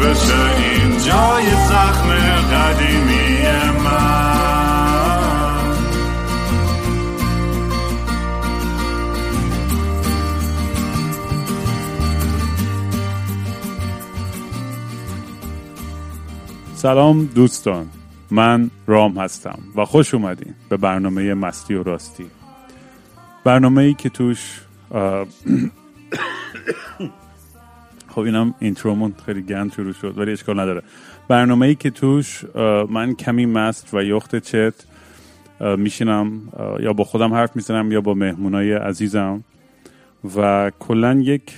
بشه این جای زخم قدیمی من. سلام دوستان. من رام هستم و خوش اومدین به برنامه مستی و راستی. برنامه ای که توش خب اینم اینترومون خیلی گند شروع شد ولی اشکال نداره. برنامه ای که توش من کمی مست و یخت چت میشینم یا با خودم حرف می‌زنم یا با مهمونای عزیزم. و کلا یک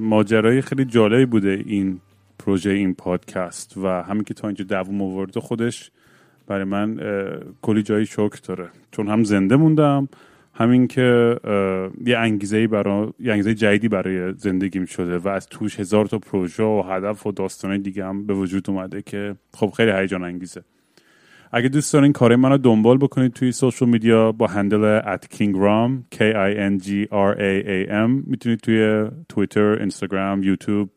ماجرای خیلی جالبی بوده این پروژه این پادکست. و همین که تا اینجا دووم آورده خودش برای من کلی جایی شکر داره. چون هم زنده موندم همین که یه انگیزه برای یه انگیزه جدیدی برای زندگیم شده و از توش هزار تا پروژه و هدف و داستانه دیگه هم به وجود اومده که خب خیلی هیجان انگیزه اگه دوست دارین کار منو دنبال بکنید توی social media با handle at kingraam k i n g r a a m می‌تونید توی توییتر، اینستاگرام، یوتیوب،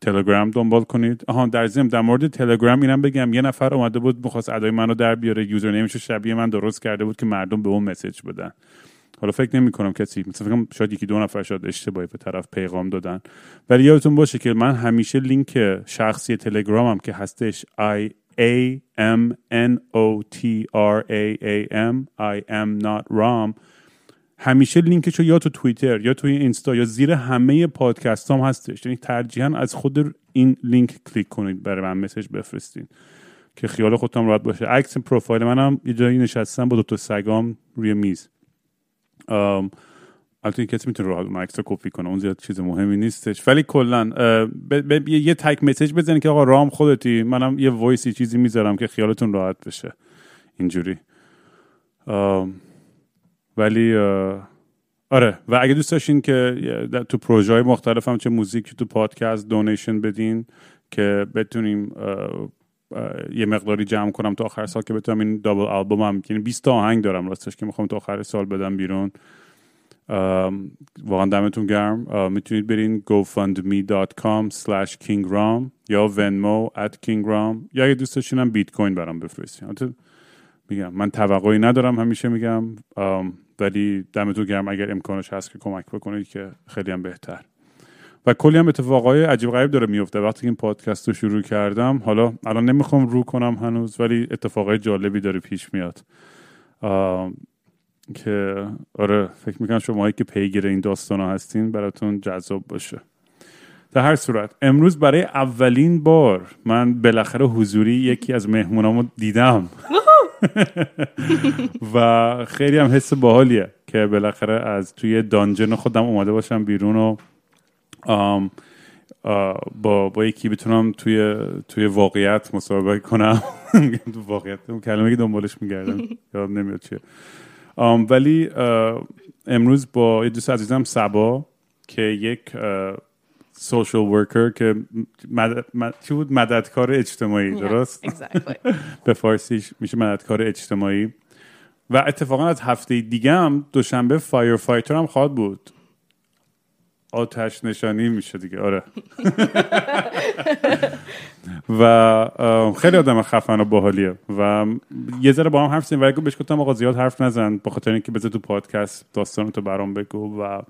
تلگرام دنبال کنید. آها در ضمن در مورد تلگرام اینم بگم یه نفر اومده بود می‌خواست ادای منو در بیاره username ش رو شبیه من درست کرده بود که مردم به اون message بدن. حالا فکر نمی کنم کسی مثلا فکر کنم شاید یکی دو نفر شاید اشتباهی به طرف پیغام دادن. ولی یادتون باشه که من همیشه لینک شخصی تلگرامم که هستش i a m n o t r a a m i am not raam همیشه لینکش رو یا تو توییتر یا توی اینستا یا زیر همه پادکست هم هستش. یعنی ترجیحاً از خود این لینک کلیک کنید برای من message بفرستین. که خیال خودتون راحت باشه. عکس پروفایل منم یه جایی نشستم با دو تا سگام روی میز. البته کسی می‌تونه اون عکس رو کپی کنه اون زیاد چیز مهمی نیستش. ولی کلا یه text message بزنید که آقا رام خودتی منم یه voice ی چیزی می‌ذارم که خیالتون راحت بشه. اینجوری. ولی آره و اگه دوست داشتین که تو پروژه های مختلف هم چه موزیک تو پادکست donation بدین که بتونیم یه مقداری جمع کنم تا آخر سال که بتونم این double album هم یعنی 20 تا آهنگ دارم راستش که می‌خوام تا آخر سال بدم بیرون. واقعا دمتون گرم. می‌تونید برین gofundme.com slash kingram یا venmo at kingram یا اگه دوست داشتین هم بیت کوین برام بفرستین. میگم من توقعی ندارم همیشه میگم. ولی دمتون گرم. اگر امکانش هست که کمک بکنید که خیلی هم بهتر. و کلی هم اتفاقای عجیب غریب داره میفته. وقتی که این پادکست رو شروع کردم حالا الان نمی‌خوام رو کنم هنوز ولی اتفاقای جالبی داره پیش میاد. که آره فکر می‌کنم شماهایی که پیگیر این داستان ها هستین براتون جذاب باشه. در هر صورت امروز برای اولین بار من بالاخره حضوری یکی از مهمونامو دیدم. و خیلی هم حس باحالیه که بالاخره از توی دانجن خودم اومده باشم بیرون و با با یکی بتونم توی توی واقعیت مسابقه کنم. تو واقعیت کلمه که دنبالش میگردم. یادم نمیاد چیه. ولی امروز با یه دوست عزیزم صبا که یک social worker که مد... مد... چی بود؟ مددکار اجتماعی درست. به فارسیش میشه مددکار اجتماعی. و اتفاقا از هفته دیگه هم دوشنبه firefighter هم خواهد بود. آتش نشانی میشه دیگه آره. و خیلی آدم خفن و باحالیه. و یه ذره با هم حرف زدیم. و بهش گفتم آقا زیاد حرف نزن. به خاطر اینکه بذار تو پادکست داستانتو برام بگو و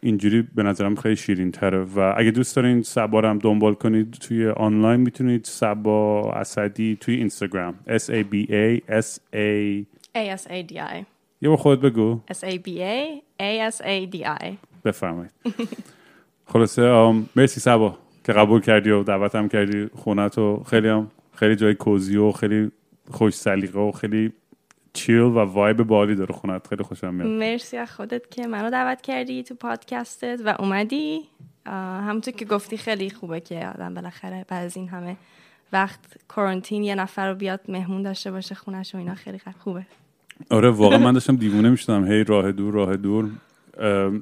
اینجوری به نظرم خیلی شیرین تره و اگه دوست دارین سبا رو هم دنبال کنید توی آنلاین می‌تونید. سبا اسدی توی اینستاگرام. S A B A S A A S A D I. یه بار خودت بگو. S A B A A S A D I. بفرمایید. خلاصه مرسی سبا که قبول کردی و دعوتم کردی خونت و خیلی هم خیلی جای کوزی و خیلی خوش سلیقه و خیلی چیل و وایب بالی داره خونت. خیلی خوشم میاد. مرسی از خودت که منو دعوت کردی تو پادکستت و اومدی. همونطور که گفتی خیلی خوبه که آدم بالاخره بعد از این همه وقت کرانتین یه نفر رو بیاد مهمون داشته باشه خونش و اینا خیلی خوبه. آره واقعا من داشتم دیوونه می‌شدم. هی راه دور راه دور.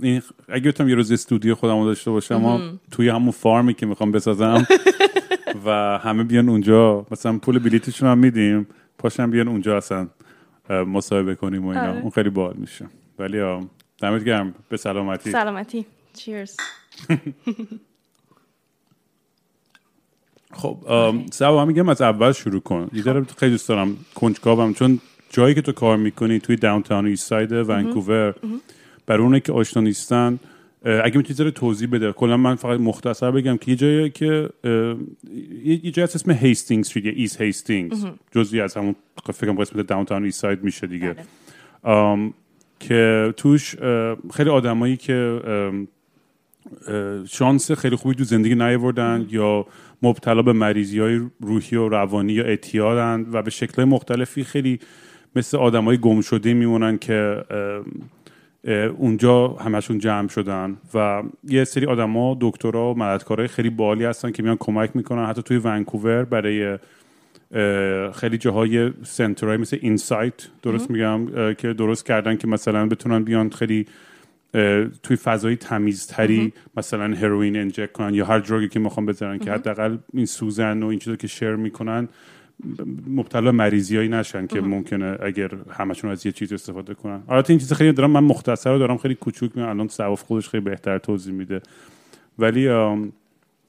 این اگه بتونم یه روز استودیو خودم رو داشته باشم اما توی همون فارمی که می‌خوام بسازم و همه بیان اونجا مثلا پول بلیتشون هم میدیم پاشم بیان اونجا اصلا مصاحبه کنیم و اینا. آره. اون خیلی باحال میشه. ولی دمت گرم. به سلامتی. سلامتی. چیرز خب صبا میگم از اول شروع کن. یه ذره خیلی دوست دارم کنجکاوم چون جایی که تو کار می‌کنی توی Downtown Eastside ونکوور برای اونایی که آشنا نیستن اگه می‌تونی ذره توضیح بده. کلا من فقط مختصر بگم که یه جایی که یه یه جایی اسم Hastings Street یا East Hastings جزئی از همون فکر کنم قسمت Downtown Eastside میشه دیگه. بله. آم، که توش خیلی آدمایی که شانس خیلی خوبی تو زندگی نیاوردن یا مبتلا به مریضی های روحی و روانی یا اعتیادن و به شکل مختلفی خیلی مثل آدم های گم شده میمونن که اونجا همشون جمع شدن و یه سری آدما دکترا و مددکارای خیلی بالی هستن که میان کمک می‌کنن. حتی توی ونکوور برای خیلی جاهای سنترهای مثل اینسایت درست میگم که درست کردن که مثلا بتونن بیان خیلی توی فضای تمیزتری مثلا هروئین inject کنن یا هر drug ی که می‌خوان بزنن که حداقل این سوزن و این چیزا که share می‌کنن مبتلا مریضیایی نشن که ممکنه اگر همشون از یه چیز استفاده کنن. البته این چیز خیلی دارم من مختصر دارم خیلی کوچوک میگم. الان صبا خودش خیلی بهتر توضیح میده. ولی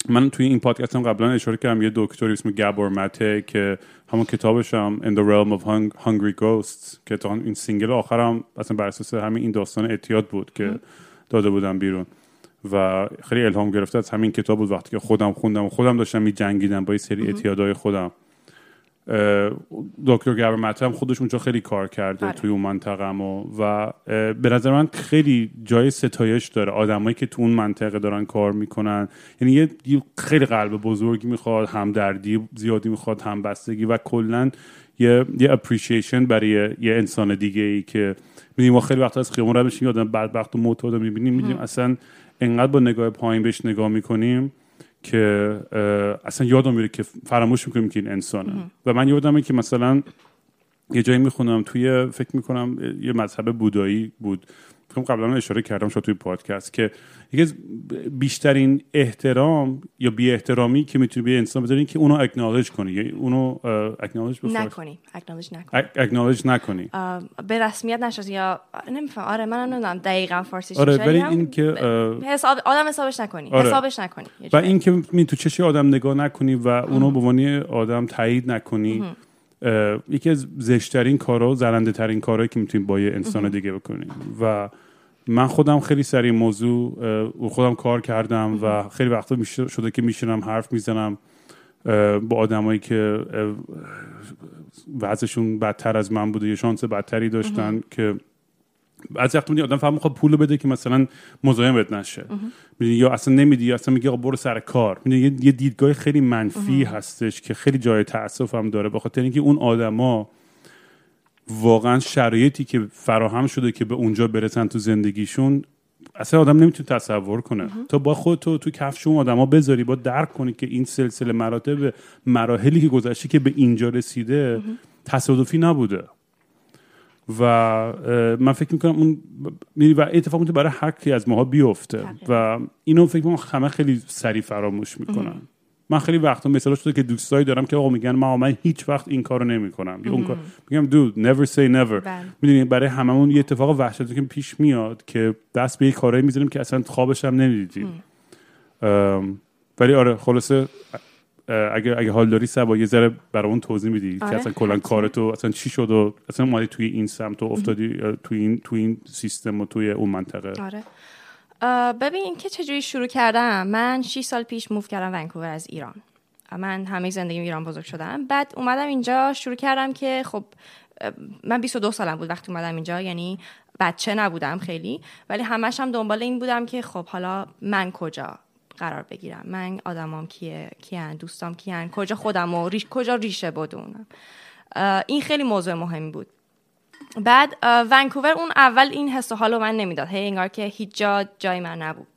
من توی این پادکست هم قبلا اشاره کردم یه دکتری اسم گابور مته که همون کتابش هم In the Realm of Hung- Hungry Ghosts که تا این single آخرم اصلا بر اساس همین این داستان اعتیاد بود که داده بودم بیرون. و خیلی الهام گرفته از همین کتاب بود. وقتی که خودم خوندم و خودم داشتم می جنگیدم با یه سری اعتیادهای خودم. دکتر مته هم خودش اونجا خیلی کار کرده آره. توی اون منطقه و, و به نظر من خیلی جای ستایش داره. آدمایی که تو اون منطقه دارن کار می‌کنن. یعنی یه, خیلی قلب بزرگی می‌خواد همدردی زیادی می‌خواد همبستگی و کلا یه یه اپریشیشن برای یه انسان دیگه ای که می‌دونیم ما خیلی وقتا از خیابون رد میشیم آدم بدبخت و معتاد می‌بینیم می‌دونیم اصلا انقدر با نگاه پایین بهش نگاه می‌کنیم. که اصلا یادم میره که فراموش می‌کنیم که این انسانه. و من یادمه که مثلا یه جایی می‌خونم توی فکر می‌کنم یه مذهب بودایی بود. فکر کنم قبلا اشاره کردم شد توی پادکست که یکی از بیشترین احترام یا بی احترامی که می‌تونی به انسان بذاری که اونو اکنالج کنی. یا اونو اکنالج نکنی. اکنالج نکنی. اکنالج نکنی. به رسمیت نشد یا نمیفهم. آره من نمی‌دونم. دقیقا فارسیش آره. ولی این که حساب آدم حسابش نکنی. آره. حسابش نکنی. و. این که می تو چشی آدم نگاه نکنی و اونو به عنوان آدم تایید نکنی. اه، یکی از زشترین کارا زرنده ترین کارهایی که می‌تونی با یه انسان دیگه بکنی و من خودم خیلی سر این موضوع خودم کار کردم و خیلی وقتا شده که میشینم حرف می‌زنم با آدمایی که وضعشون بدتر از من بوده یا شانس بدتری داشتن که بعضی وقتا می‌بینی آدم فقط می‌خواد پول بده که مثلا مزاحمت نشه. می‌دونی، یا اصلا نمیدی یا اصلا میگه برو سر کار. می‌دونی، یه, دیدگاه خیلی منفی هستش که خیلی جای تاسف هم داره به خاطر اینکه اون آدما واقعا شرایطی که فراهم شده که به اونجا برسن تو زندگیشون اصلا آدم نمی‌تونه تصور کنه. تا با خودتو تو کفش اون آدما بذاری با درک کنی که این سلسله مراتب مراحلی که گذشته که به اینجا رسیده تصادفی نبوده. و من فکر می‌کنم اون می‌دونی، و اتفاق می‌تونه برای هر کی از ماها بیفته. و اینو فکر می‌کنم همه خیلی سریع فراموش می‌کنن. من خیلی وقتا مثلا شده که دوستایی دارم که آقا میگن من من هیچ وقت این کارو نمی‌کنم. یا اون کار میگم دود never say never. بله. می‌دونی برای هممون یه اتفاق وحشتناکی که پیش میاد که دست به یه کارایی می‌زنیم که اصلا خوابش هم نمی‌دیدیم. ولی آره خلاصه اگه اگه حال داری سبا یه ذره برای اون توضیح میدی که آره، اصلا کلا حتما. کارتو اصلا چی شد و اصلا اومدی توی این سمت و افتادی توی این توی این سیستم و توی اون منطقه؟ آره. ببین که چجوری شروع کردم. من 6 سال پیش موو کردم ونکوور از ایران. من همه زندگی ایران بزرگ شدم. بعد اومدم اینجا شروع کردم که خب من 22 سالم بود وقتی اومدم اینجا یعنی بچه نبودم خیلی. ولی همش هم دنبال این بودم که خب حالا من کجا؟ قرار بگیرم. من آدمام کیه؟ کیان؟ دوستام کیان؟ کجا خودم و ریش کجا ریشه بدونم این خیلی موضوع مهمی بود. بعد ونکوور اون اول این حس و حالو من نمی‌داد. هی انگار که هیچ جا جای من نبود.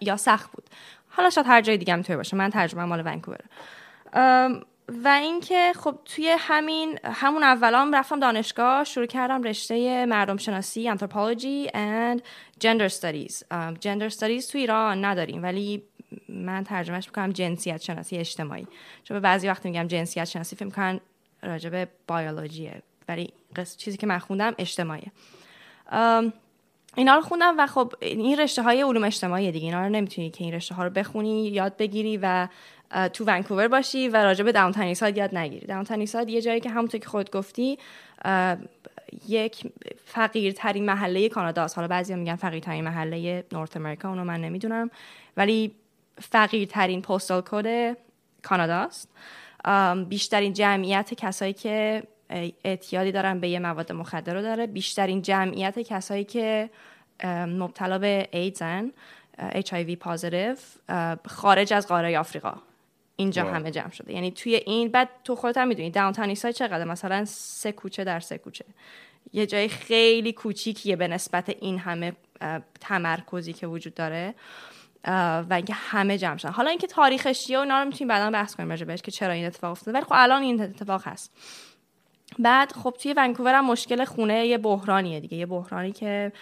یا سخت بود. حالا شاید هر جای دیگه هم توی باشه. من ترجمه مال ونکوور. و اینکه خب توی همین همون اولام رفتم دانشگاه شروع کردم رشته مردم شناسی anthropology and gender studies. gender studies تو ایران نداریم ولی من ترجمهش می‌کنم جنسیت شناسی اجتماعی. چون بعضی وقت میگم جنسیت شناسی فکر می‌کنن راجب بیولوژیه ولی چیزی که من خوندم اجتماعیه. اینا رو خوندم و خب این رشته های علوم اجتماعی دیگه اینا رو نمی‌تونی که این رشته ها رو بخونی یاد بگیری و تو ونکوور باشی و راجع به داونتاون ساید یاد نگیری. داونتاون ساید یه جایی که همونطور که خود گفتی یک فقیرترین محله کانادا است. حالا بعضی میگن فقیرترین محله نورت امریکا اونو من نمی‌دونم. ولی فقیرترین پستال کد کانادا است. بیشترین جمعیت کسایی که اعتیادی دارن به یه مواد مخدر رو داره. بیشترین جمعیت کسایی که مبتلا به ایدزن HIV پازیتیو خارج از قاره آفریقا. اینجا همه جمع شده. یعنی توی این بعد تو خودت هم می‌دونی داونتاون ایسای چقدر؟ مثلا سه کوچه در سه کوچه. یه جای خیلی کوچیکیه به نسبت این همه تمرکزی که وجود داره و اینکه همه جمع شدن. حالا اینکه تاریخش چیه و اینا رو می‌تونیم بعدا بحث کنیم راجع بهش که چرا این اتفاق افتاده. ولی خب الان این اتفاق هست. بعد خب توی ونکوور هم مشکل خونه یه بحرانیه دیگه. یه بحرانی که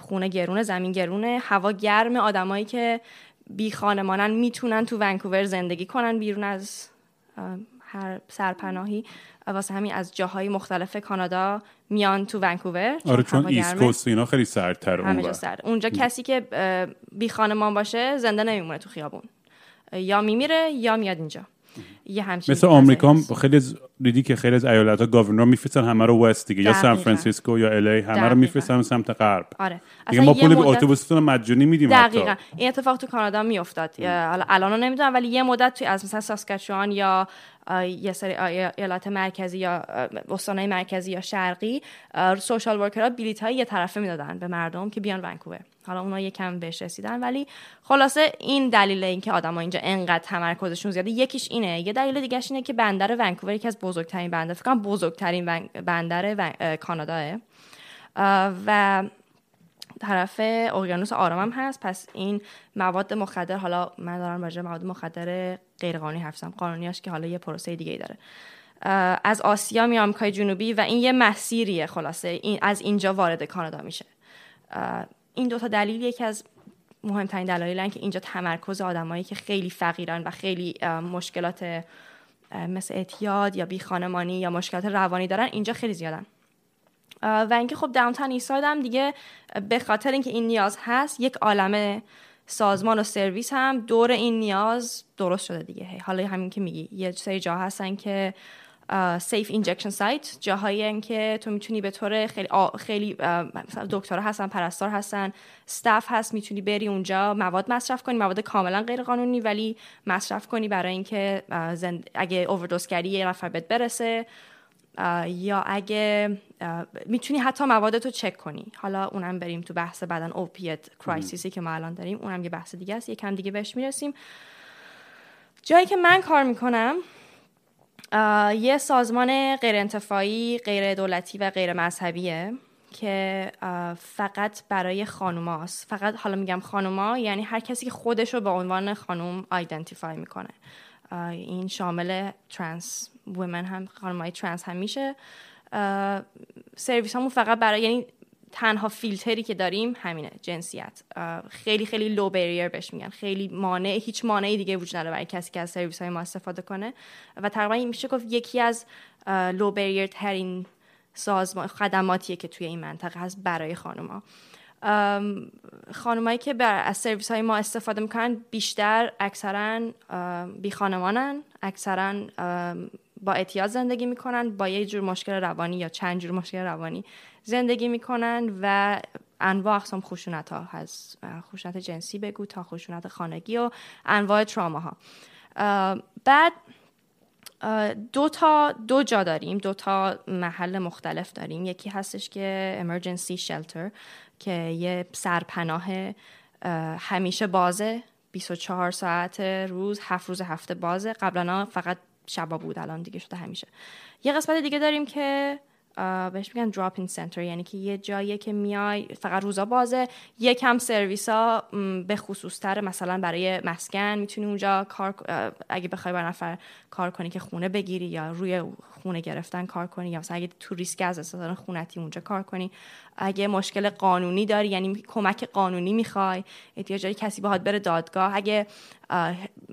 خونه گرونه زمین گرونه هوا گرم آدمایی که بی خانمانن می‌تونن تو ونکوور زندگی کنن بیرون از هر سرپناهی. واسه همین از جاهای مختلف کانادا میان تو ونکوور. آره چون east اینا خیلی سردتر همه سرد. اونجا کسی که بی خانمان باشه زنده نمیمونه تو خیابون. یا میمیره یا میاد اینجا. یه همچین مثل آمریکا خیلی دیدی که خیلی از ایالت ها governor میفرستن همه رو west دیگه یا سان فرانسیسکو یا LA همه رو میفرستن سمت غرب. آره. دیگه ما پول اتوبوستون مجانی میدیم دقیقاً. این اتفاق تو کانادا میافتاد. حالا الان نمی‌دونم ولی یه مدت توی از مثلا ساسکاچوان یا یه سری ایالات مرکزی یا استانهای مرکزی یا شرقی سوشال ورکرها بلیط های یه طرفه می‌دادن به مردم که بیان ونکوور. حالا اونا یکم بهش رسیدن. ولی خلاصه این دلیل اینکه آدما اینجا انقدر تمرکزشون زیاده یکیش اینه. یه دلیل دیگه اینه که بندر ونکوور یکی از بزرگترین بندر فکر کنم بزرگترین بندر کاناداه و طرف اقیانوس آرام هم هست. پس این مواد مخدر حالا من دارم راجع مواد مخدر غیرقانونی حرفم قانونیاش که حالا یه پروسه دیگه ای داره از آسیا می آمریکای جنوبی و این یه مسیریه خلاصه. این از اینجا وارد کانادا میشه. این دوتا دلیل یکی از مهمترین دلایلن که اینجا تمرکز آدمایی که خیلی فقیرن و خیلی مشکلات مثل اعتیاد یا بی خانمانی یا مشکلات روانی دارن اینجا خیلی زیادن. و اینکه خب داونتاون ایساید هم دیگه به خاطر اینکه این نیاز هست یک عالم سازمان و سرویس هم دور این نیاز درست شده دیگه. حالا همین که میگی یه سری جا هستن که safe injection site جاهایی که تو می‌تونی به طور خیلی خیلی دکترها هستن پرستار هستن staff هست می‌تونی بری اونجا مواد مصرف کنی مواد کاملا غیر قانونی ولی مصرف کنی برای اینکه اگه اووردوز کردی یه نفر بهت برسه. یا اگه می‌تونی حتی موادت رو چک کنی. حالا اونم بریم تو بحث بعدا opiate crisis ی که ما الان داریم اونم یه بحث دیگه است یکم دیگه بهش می‌رسیم. جایی که من کار می‌کنم یه سازمان غیر انتفاعی غیر دولتی و غیر مذهبیه که فقط برای خانوماست. فقط حالا میگم خانوما یعنی هر کسی که خودش رو به عنوان خانوم identify می‌کنه. این شامل trans women هم خانمای ترنس هم میشه. سرویس همون فقط برای یعنی تنها فیلتری که داریم همینه جنسیت. خیلی خیلی لو بریر بهش میگن. خیلی مانع هیچ مانعی دیگه وجود نداره برای کسی که از سرویس های ما استفاده کنه. و تقریبا میشه گفت یکی از لو بریر ترین سازمان خدماتیه که توی این منطقه هست برای خانوما. خانمایی که بر از سرویس های ما استفاده می‌کنن بیشتر اکثرا بی خانمانن. اکثرا با اعتیاد زندگی می‌کنن با یه جور مشکل روانی یا چند جور مشکل روانی زندگی می‌کنن و انواع اقسام خشونت ها از خشونت جنسی بگو تا خشونت خانگی و انواع تراما ها بعد دو تا دو جا داریم دو تا محل مختلف داریم. یکی هستش که emergency shelter که یه سرپناه همیشه بازه 24 ساعت روز هفت روز هفته بازه. قبلا فقط شبا بود الان دیگه شده همیشه. یه قسمت دیگه داریم که بهش میگن دراپ این سنتر یعنی که یه جایی که میای فقط روزا بازه یکم سرویس ها به خصوص تر مثلا برای مسکن می‌تونی اونجا کار اگه بخوای بر نفر کار کنی که خونه بگیری یا روی خونه گرفتن کار کنی یا مثلا اگه تو ریسک از استفاده خونتی اونجا کار کنی. اگه مشکل قانونی داری یعنی کمک قانونی می‌خوای احتیاج داری کسی باهات بره دادگاه. اگه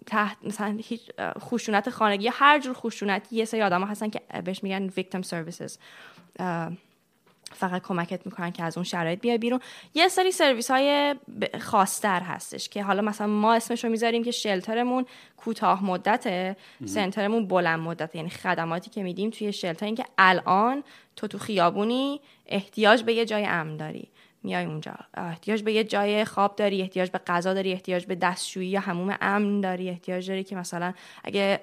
تحت مثلا هیچ خشونت خانگی هر جور خشونتی یه سری آدم هستن که بهش میگن victim services. فقط کمکت می‌کنن که از اون شرایط بیای بیرون. یه سری سرویس های خاصتر هستش که حالا مثلا ما اسمش رو می‌ذاریم که شلترمون کوتاه مدته سنترمون بلند مدته. یعنی خدماتی که میدیم توی شلتر. این که الان تو تو خیابونی احتیاج به یه جای امن داری. میای اونجا. احتیاج به یه جای خواب داری احتیاج به غذا داری احتیاج به دستشویی یا هموم امن داری احتیاج داری که مثلا اگه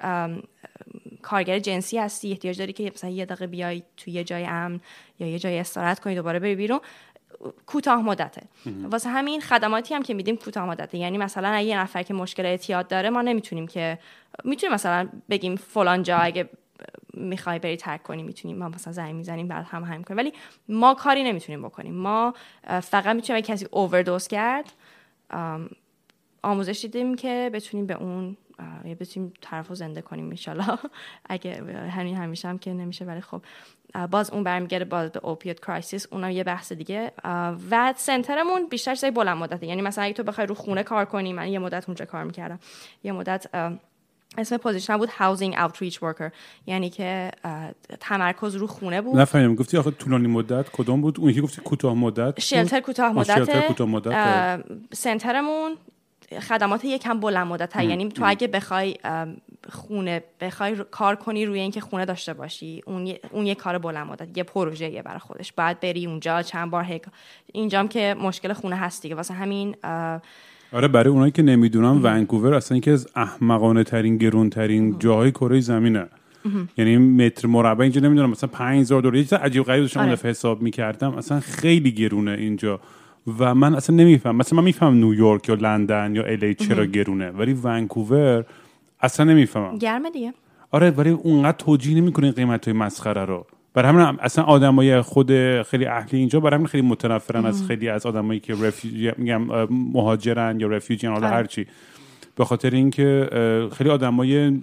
کارگر جنسی هستی احتیاج داری که مثلا یه دقیقه بیای تو یه جای امن یا یه جای استراحت کنی دوباره بری بیرون کوتاه مدته. واسه همین خدماتی هم که میدیم کوتاه مدته. یعنی مثلا اگه یه نفر که مشکل اعتیاد داره ما نمی‌تونیم که می‌تونیم مثلا بگیم فلان جا اگه می‌خوای بری ترک کنی می‌تونیم ما مثلا زنگ می‌زنیم بعد هم همین کنیم. ولی ما کاری نمی‌تونیم بکنیم. ما فقط می‌تونیم کسی اووردوز کرد آموزش دیدیم که بتونیم به اون بتونیم طرف رو زنده کنیم ایشالا اگه همین همیشه هم که نمیشه ولی خب باز اون برمیگرده باز به opiate crisis اونم یه بحث دیگه. و center مون بیشتر چیزای بلند مدته. یعنی مثلا اگه تو بخوای رو خونه کار کنی من یه مدت اونجا کار می‌کردم. یه مدت اسم position بود housing outreach worker یعنی که تمرکز رو خونه بود. نفهمیدم. گفتی آخه طولانی مدت کدوم بود؟ اون یکی گفتی کوتاه مدت شلتر کوتاه مدت کوتاه مدت سنترمون خدمات یکم بلند مدت یعنی تو اگه بخوای خونه بخوای کار کنی روی اینکه خونه داشته باشی اون یه, اون یه کار بلند مدت یه پروژه یه برای خودش. بعد بری اونجا چند بار هک اینجام که مشکل خونه هست دیگه. واسه همین آره برای اونایی که نمی‌دونم ونکوور اصلا یکی از احمقانه ترین گرون ترین جاهای کره زمینه. یعنی متر مربع اینجا نمی‌دونم مثلا 5000 دلار یه چیز عجیب غریب داشتم آره. حساب می‌کردم. اصلا خیلی گرونه اینجا. و من اصلا نمیفهم. مثلا من میفهم نیویورک یا لندن یا الی چرا گرونه ولی ونکوور اصلا نمی‌فهمم. گرمه دیگه. آره ولی اونقدر توجیه نمی‌کنه قیمت های مسخره رو. برای همین اصلا آدمای خود خیلی اهلی اینجا برای همین خیلی متنفرن از خیلی از آدمایی که میگم مهاجرن یا رفیوجین حالا آره. هر چی. به خاطر اینکه خیلی آدمای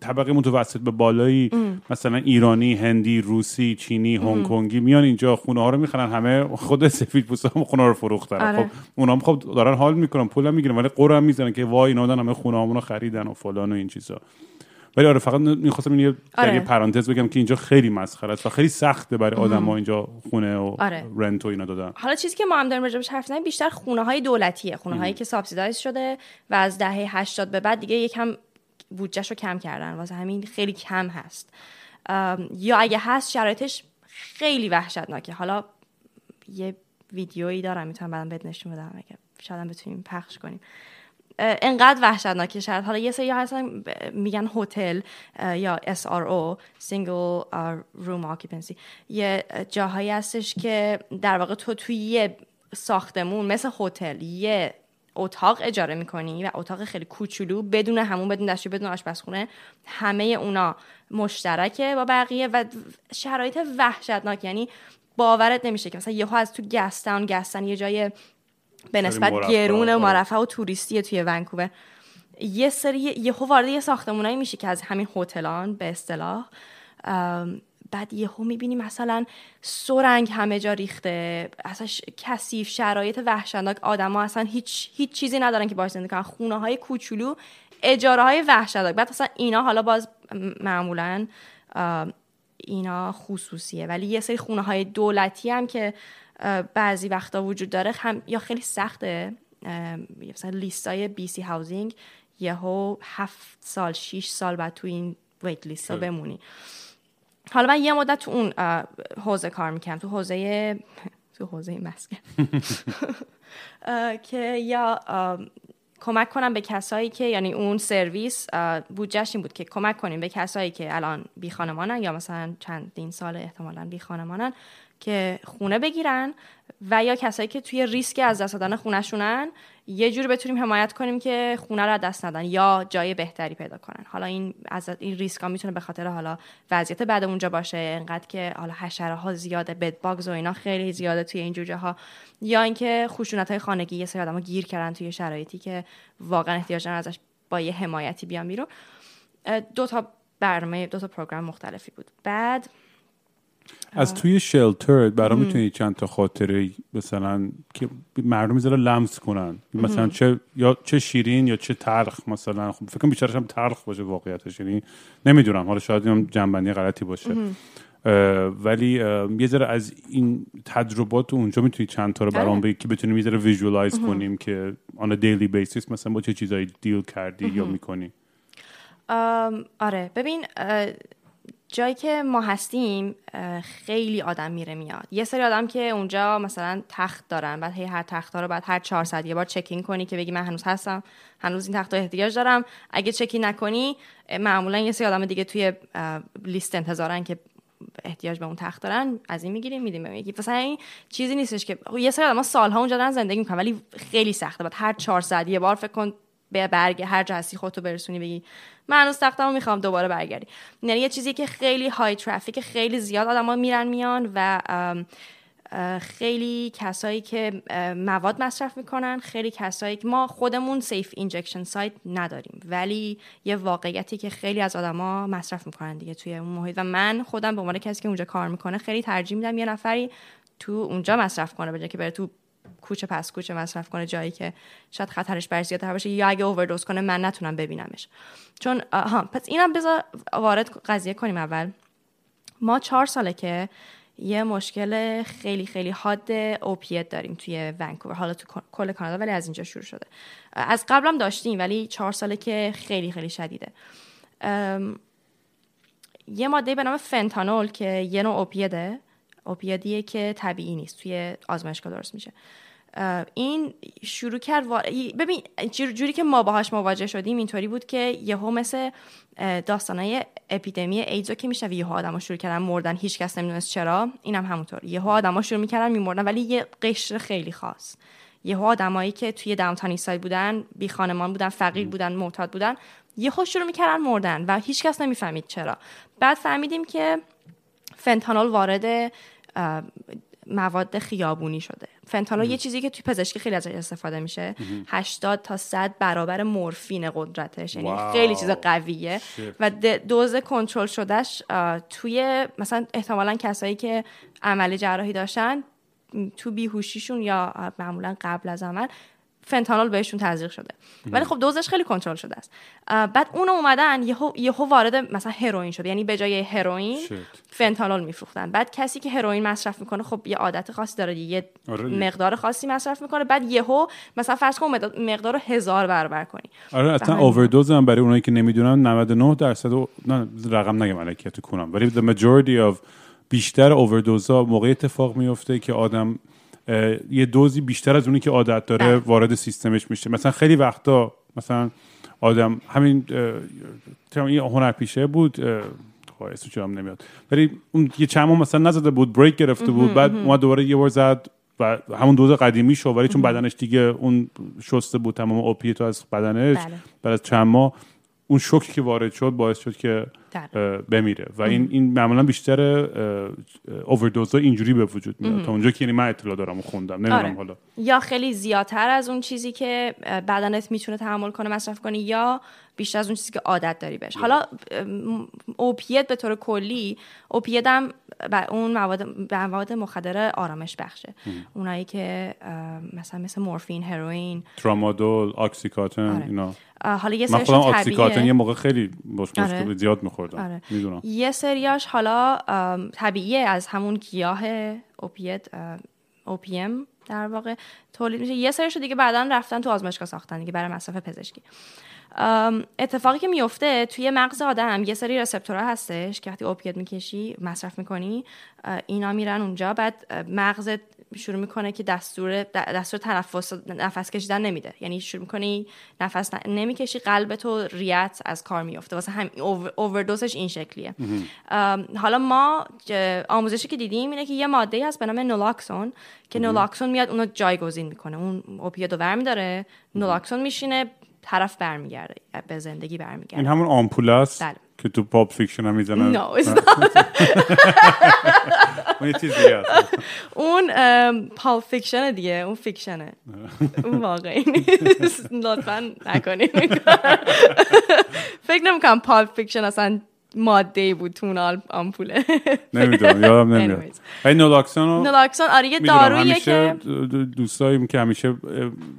طبقه متوسط به بالایی مثلا ایرانی هندی روسی چینی هنگ کنگی میان اینجا خونه ها رو می‌خرن همه خود سفید پوستا هم خونه رو فروختن. آره. خب اونا هم خب دارن حال می‌کنن پول می‌گیرن ولی قرم می‌زنن که وای اینا همه خونه رو خریدن و فلان و این چیزا. ولی آره فقط می‌خواستم این آره. یه پرانتز بگم که اینجا خیلی مسخره است و خیلی سخته برای آدم ها اینجا خونه و آره. رنت و اینا دادن. حالا چیزی که ما هم داریم راجبش حرف بیشتر خونه های دولتیه. خونه هایی که سابسیدایز شده و از دهه 80 به بعد دیگه یکم بودجهش رو کم کردن. واسه همین خیلی کم هست. یا اگه هست شرایطش خیلی وحشتناکه. حالا یه ویدیویی دارم می‌تونم بعدم بهت نشون بدم اگه شاید بتونیم پخش کنیم. انقدر وحشتناکه شاید حالا یه سری هستن میگن هتل یا SRO single room occupancy. یه جاهایی هستش که در واقع تو توی یه ساختمون مثل هتل یه اتاق اجاره می‌کنی و اتاق خیلی کوچولو بدون همون بدون دستشویی بدون آشپزخونه. همه اونا مشترکه با بقیه و شرایط وحشتناک. یعنی باورت نمیشه که مثلا یهو از تو گستان گستن یه جای به نسبت گرون و آره. مرفع و توریستی توی ونکوور. یه سری یهو وارد یه ساختمونایی میشه که از همین هتلان به اصطلاح. بعد یهو می‌بینی مثلا سرنگ همه جا ریخته اصلا کثیف شرایط وحشتناک آدما اصلا هیچ هیچ چیزی ندارن که باش زندگی کنن خونه های کوچولو اجاره های وحشتناک. بعد اصلا اینا حالا باز معمولا اینا خصوصیه. ولی یه سری خونه های دولتی هم که بعضی وقتا وجود داره. هم یا خیلی سخته. مثلا لیستای بی سی هاوزینگ یهو هفت سال شیش سال بعد تو این ویت لیست ها بمونی. حالا من یه مدت تو اون حوزه کار می‌کنم تو حوزه تو حوزه مسکن. که یا کمک کنم به کسایی که یعنی اون سرویس بودجهش این بود که کمک کنیم به کسایی که الان بی خانمانن یا مثلا چندین سال احتمالا بی خانمانن که خونه بگیرن و یا کسایی که توی ریسک از دست دادن خونهشونن یه جوری بتونیم حمایت کنیم که خونه رو دست ندن یا جای بهتری پیدا کنن. حالا این از این ریسک می‌تونه به خاطر حالا وضعیت بعد اونجا باشه انقدر که حالا حشره ها زیاده بد باگز و اینا خیلی زیاده توی این جوجه ها یا اینکه خشونت های خانگی یه سری آدم‌ها گیر کردن توی شرایطی که واقعا احتیاج دارن ازش با یه حمایتی بیان بیرون. دو تا برنامه دو تا program مختلفی بود. بعد از توی shelter برای می‌تونی چند تا خاطره مثلا که مردم می‌ذاره لمس کنن. مثلا چه یا چه شیرین یا چه تلخ مثلا. خب فکر کنم بیشترش هم تلخ باشه واقعیتش یعنی نمی‌دونم. حالا شاید هم جمع‌بندی غلطی باشه. ولی یه ذره از این تجربات اونجا می‌تونی چند تا رو برام آره. بگی که بتونیم یه ذره visualize کنیم که on daily basis مثلا با چه چیزایی deal کردی یا می‌کنی. آره. ببین اه، جایی که ما هستیم خیلی آدم میره میاد. یه سری آدم که اونجا مثلا تخت دارن بعد هی هر تخت رو بعد هر 400 یه بار چکین کنی که بگی من هنوز هستم هنوز این تخت احتیاج دارم. اگه چکین نکنی معمولا یه سری آدم دیگه توی لیست انتظارن که احتیاج به اون تخت دارن از این می‌گیریم میدیم به یکی. مثلا این چیزی نیستش که یه سری آدم سالها اونجا دارن زندگی می‌کنن ولی خیلی سخته. بعد هر 400 یه بار فکر کن به برگ هر جا هستی خودتو برسونی بگی من هنوز تختمو می‌خوام دوباره برگردی. یعنی یه چیزی که خیلی های ترافیک خیلی زیاد آدما میرن میان و خیلی کسایی که مواد مصرف می‌کنن خیلی کسایی که ما خودمون safe injection site نداریم. ولی یه واقعیتی که خیلی از آدما مصرف می‌کنن دیگه توی اون محیط. و من خودم به عنوان کسی که اونجا کار می‌کنه خیلی ترجیح میدم یه نفری تو اونجا مصرف کنه به که بره تو کوچه پس کوچه مصرف کنه جایی که شاید خطرش برش زیادتر باشه یا اگه اووردوز کنه من نتونم ببینمش. چون آها پس اینم بذار وارد قضیه کنیم اول. ما چهار ساله که یه مشکل خیلی خیلی حاد اوپیت داریم توی ونکوور حالا تو کل کانادا ولی از اینجا شروع شده. از قبلم داشتیم ولی چهار ساله که خیلی خیلی شدیده. یه ماده به نام فنتانول که یه نوع اوپیده اوپیدیه که طبیعی نیست توی آزمایشگاه درست میشه. این شروع کرد وار- ببین جور- جوری که ما باهاش مواجه شدیم اینطوری بود که یهو مثل داستانای اپیدمی ایدزو که میشه یهو آدما شروع کردن مردن هیچ کس نمی‌دونست چرا اینم همونطور. یهو آدما شروع می‌کردن میمردن ولی یه قشر خیلی خاص. یهو آدمایی که توی داونتاون ساید بودن بی خانمان بودن فقیر بودن معتاد بودن یهو شروع می‌کردن مردن و هیچ کس نمی‌فهمید چرا. بعد فهمیدیم که فنتانول وارد مواد خیابونی شده. فنتانول یه چیزی که توی پزشکی خیلی ازش استفاده میشه. 80 تا 100 برابر مورفین قدرتش. یعنی. خیلی چیز قویه. و دوز کنترل شدهش توی مثلا احتمالا کسایی که عمل جراحی داشتن تو بیهوشیشون یا معمولا قبل از عمل فنتانول بهشون تزریق شده ولی خب دوزش خیلی کنترل شده است بعد اون اومدن یهو یهو وارد مثلا هروئین شده یعنی به جای هروئین. فنتانول میفروختن بعد کسی که هروئین مصرف می‌کنه خب یه عادت خاصی داره. یه آره. مقدار خاصی مصرف می‌کنه بعد یهو مثلا فرض کن مقدار- رو هزار برابر کنی آره اصلا. اووردوز هم برای اونایی که نمی‌دونن 99 درصد و- نه رقم نگم الکی تو کنم ولی the majority of بیشتر اووردوز ها موقع اتفاق میفته که آدم یه دوزی بیشتر از اونی که عادت داره بله. وارد سیستمش میشه. مثلا خیلی وقتا مثلا آدم همین یه هنرپیشه بود خب اسمش هم نمیاد. ولی اون یه چند مثلا نزده بود بریک گرفته بود. بعد اومد دوباره یه بار زد و همون دوز قدیمی شو ولی چون بدنش دیگه اون شسته بود تمام اوپیتو از بدنش بله. بعد از چند ماه اون شوکی که وارد شد باعث شد که بمیره. و این این معمولا بیشتر اووردوزا اینجوری به وجود میاد. تا اونجا که یعنی من اطلاع دارم و خوندم نمی‌دونم آره. حالا. یا خیلی زیادتر از اون چیزی که بدنت می‌تونه تحمل کنه مصرف کنی یا بیشتر از اون چیزی که عادت داری بهش. حالا ام، opiate به طور کلی opiate هم اون مواد به مواد مخدر آرامش بخشه. اونایی که مثلا مثل مورفین هروئین ترامادول OxyContin آره. اینا. حالا یه من خودم OxyContin یه موقع خیلی باش آره. زیاد میخوردم آره. می‌دونم. یه سریاش حالا طبیعیه از همون گیاه اوپیت اوپیم در واقع تولید میشه. یه سریش دیگه بعدا رفتن تو آزمایشگاه ساختن دیگه برای مصرف پزشکی. اتفاقی که میفته توی مغز آدم یه سری رسپتورها هستش که وقتی اوپیات می‌کشی مصرف می‌کنی اینا میرن اونجا. بعد مغزت شروع می‌کنه که دستور دستور تنفس نفس کشیدن نمیده. یعنی شروع می‌کنی نفس ن- نمی‌کشی قلب تو ریت از کار میفته واسه هم اوور- اووردوزش این شکلیه. حالا ما آموزشی که دیدیم اینه که یه ماده هست به نام naloxone که naloxone میاد اونو جایگزین می‌کنه. اون opioid رو برمیداره naloxone میشینه طرف برمیگرده به زندگی این برمیگرده همون آمپول است بله. که تو Pulp Fiction هم می‌زنن. No. اون یه چیز دیگه اون Pulp Fiction دیگه اون fiction ه. اون واقعی نیست. لطفا نکنیم فکر نمی‌کنم Pulp Fiction اصلا ماده ای بود تو اون آمپوله نمی‌دونم یادم نمیاد. ولی naloxone رو naloxone آره یه همیشه که دو- دو- دوستاییم که همیشه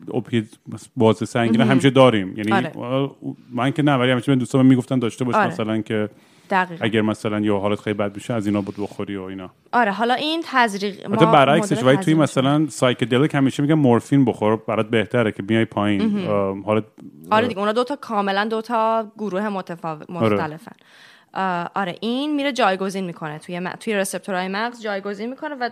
opioid باز سنگینه همیشه داریم. یعنی آره. من که نه ولی همیشه من دوستان می‌گفتن داشته باش آره. مثلا که دقیقا. اگر مثلا یا حالت خیلی بد بشه از اینا بود بخوری و اینا. آره حالا این تزریق ما برعکسش ولی توی مثلا psychedelic همیشه میگن مورفین بخور برات بهتره که بیای پایین. حالت آره دیگه اونا دوتا کاملا دوتا گروه متفاوت مختلفن. آه، آره این میره جایگزین می‌کنه. توی م... توی receptor های مغز جایگزین می‌کنه و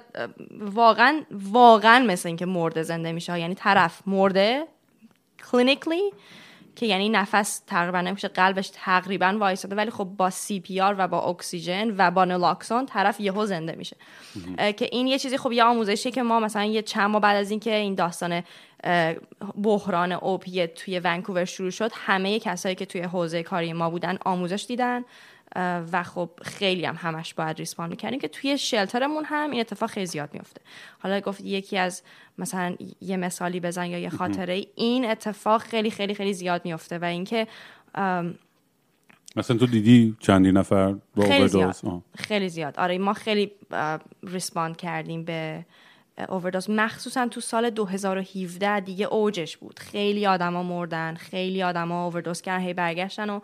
واقعا واقعا مثل اینکه مرده زنده میشه. یعنی طرف مرده clinically که یعنی نفس تقریبا نمیشه قلبش تقریبا وایساده ولی خب با CPR و با اکسیژن و با naloxone طرف یهو زنده میشه. که این یه چیزی خب یه آموزشی که ما مثلا یه چند ماه بعد از اینکه این داستان بحران opiate توی ونکوور شروع شد همه کسایی که توی حوزه کاری ما بودن آموزش دیدن. و خب خیلی هم همش باید respond می‌کردیم که توی shelter مون هم این اتفاق خیلی زیاد میفته حالا گفت یکی از مثلا یه مثالی بزن یا یه خاطره این اتفاق خیلی خیلی خیلی زیاد میفته و اینکه مثلا تو دیدی چندی نفر با خیلی زیاد. آه. خیلی زیاد. آره ما خیلی respond کردیم به اووردوز مخصوصا تو سال 2017 دیگه اوجش بود. خیلی آدما مردن خیلی آدما اووردوز کردن هی برگشتن و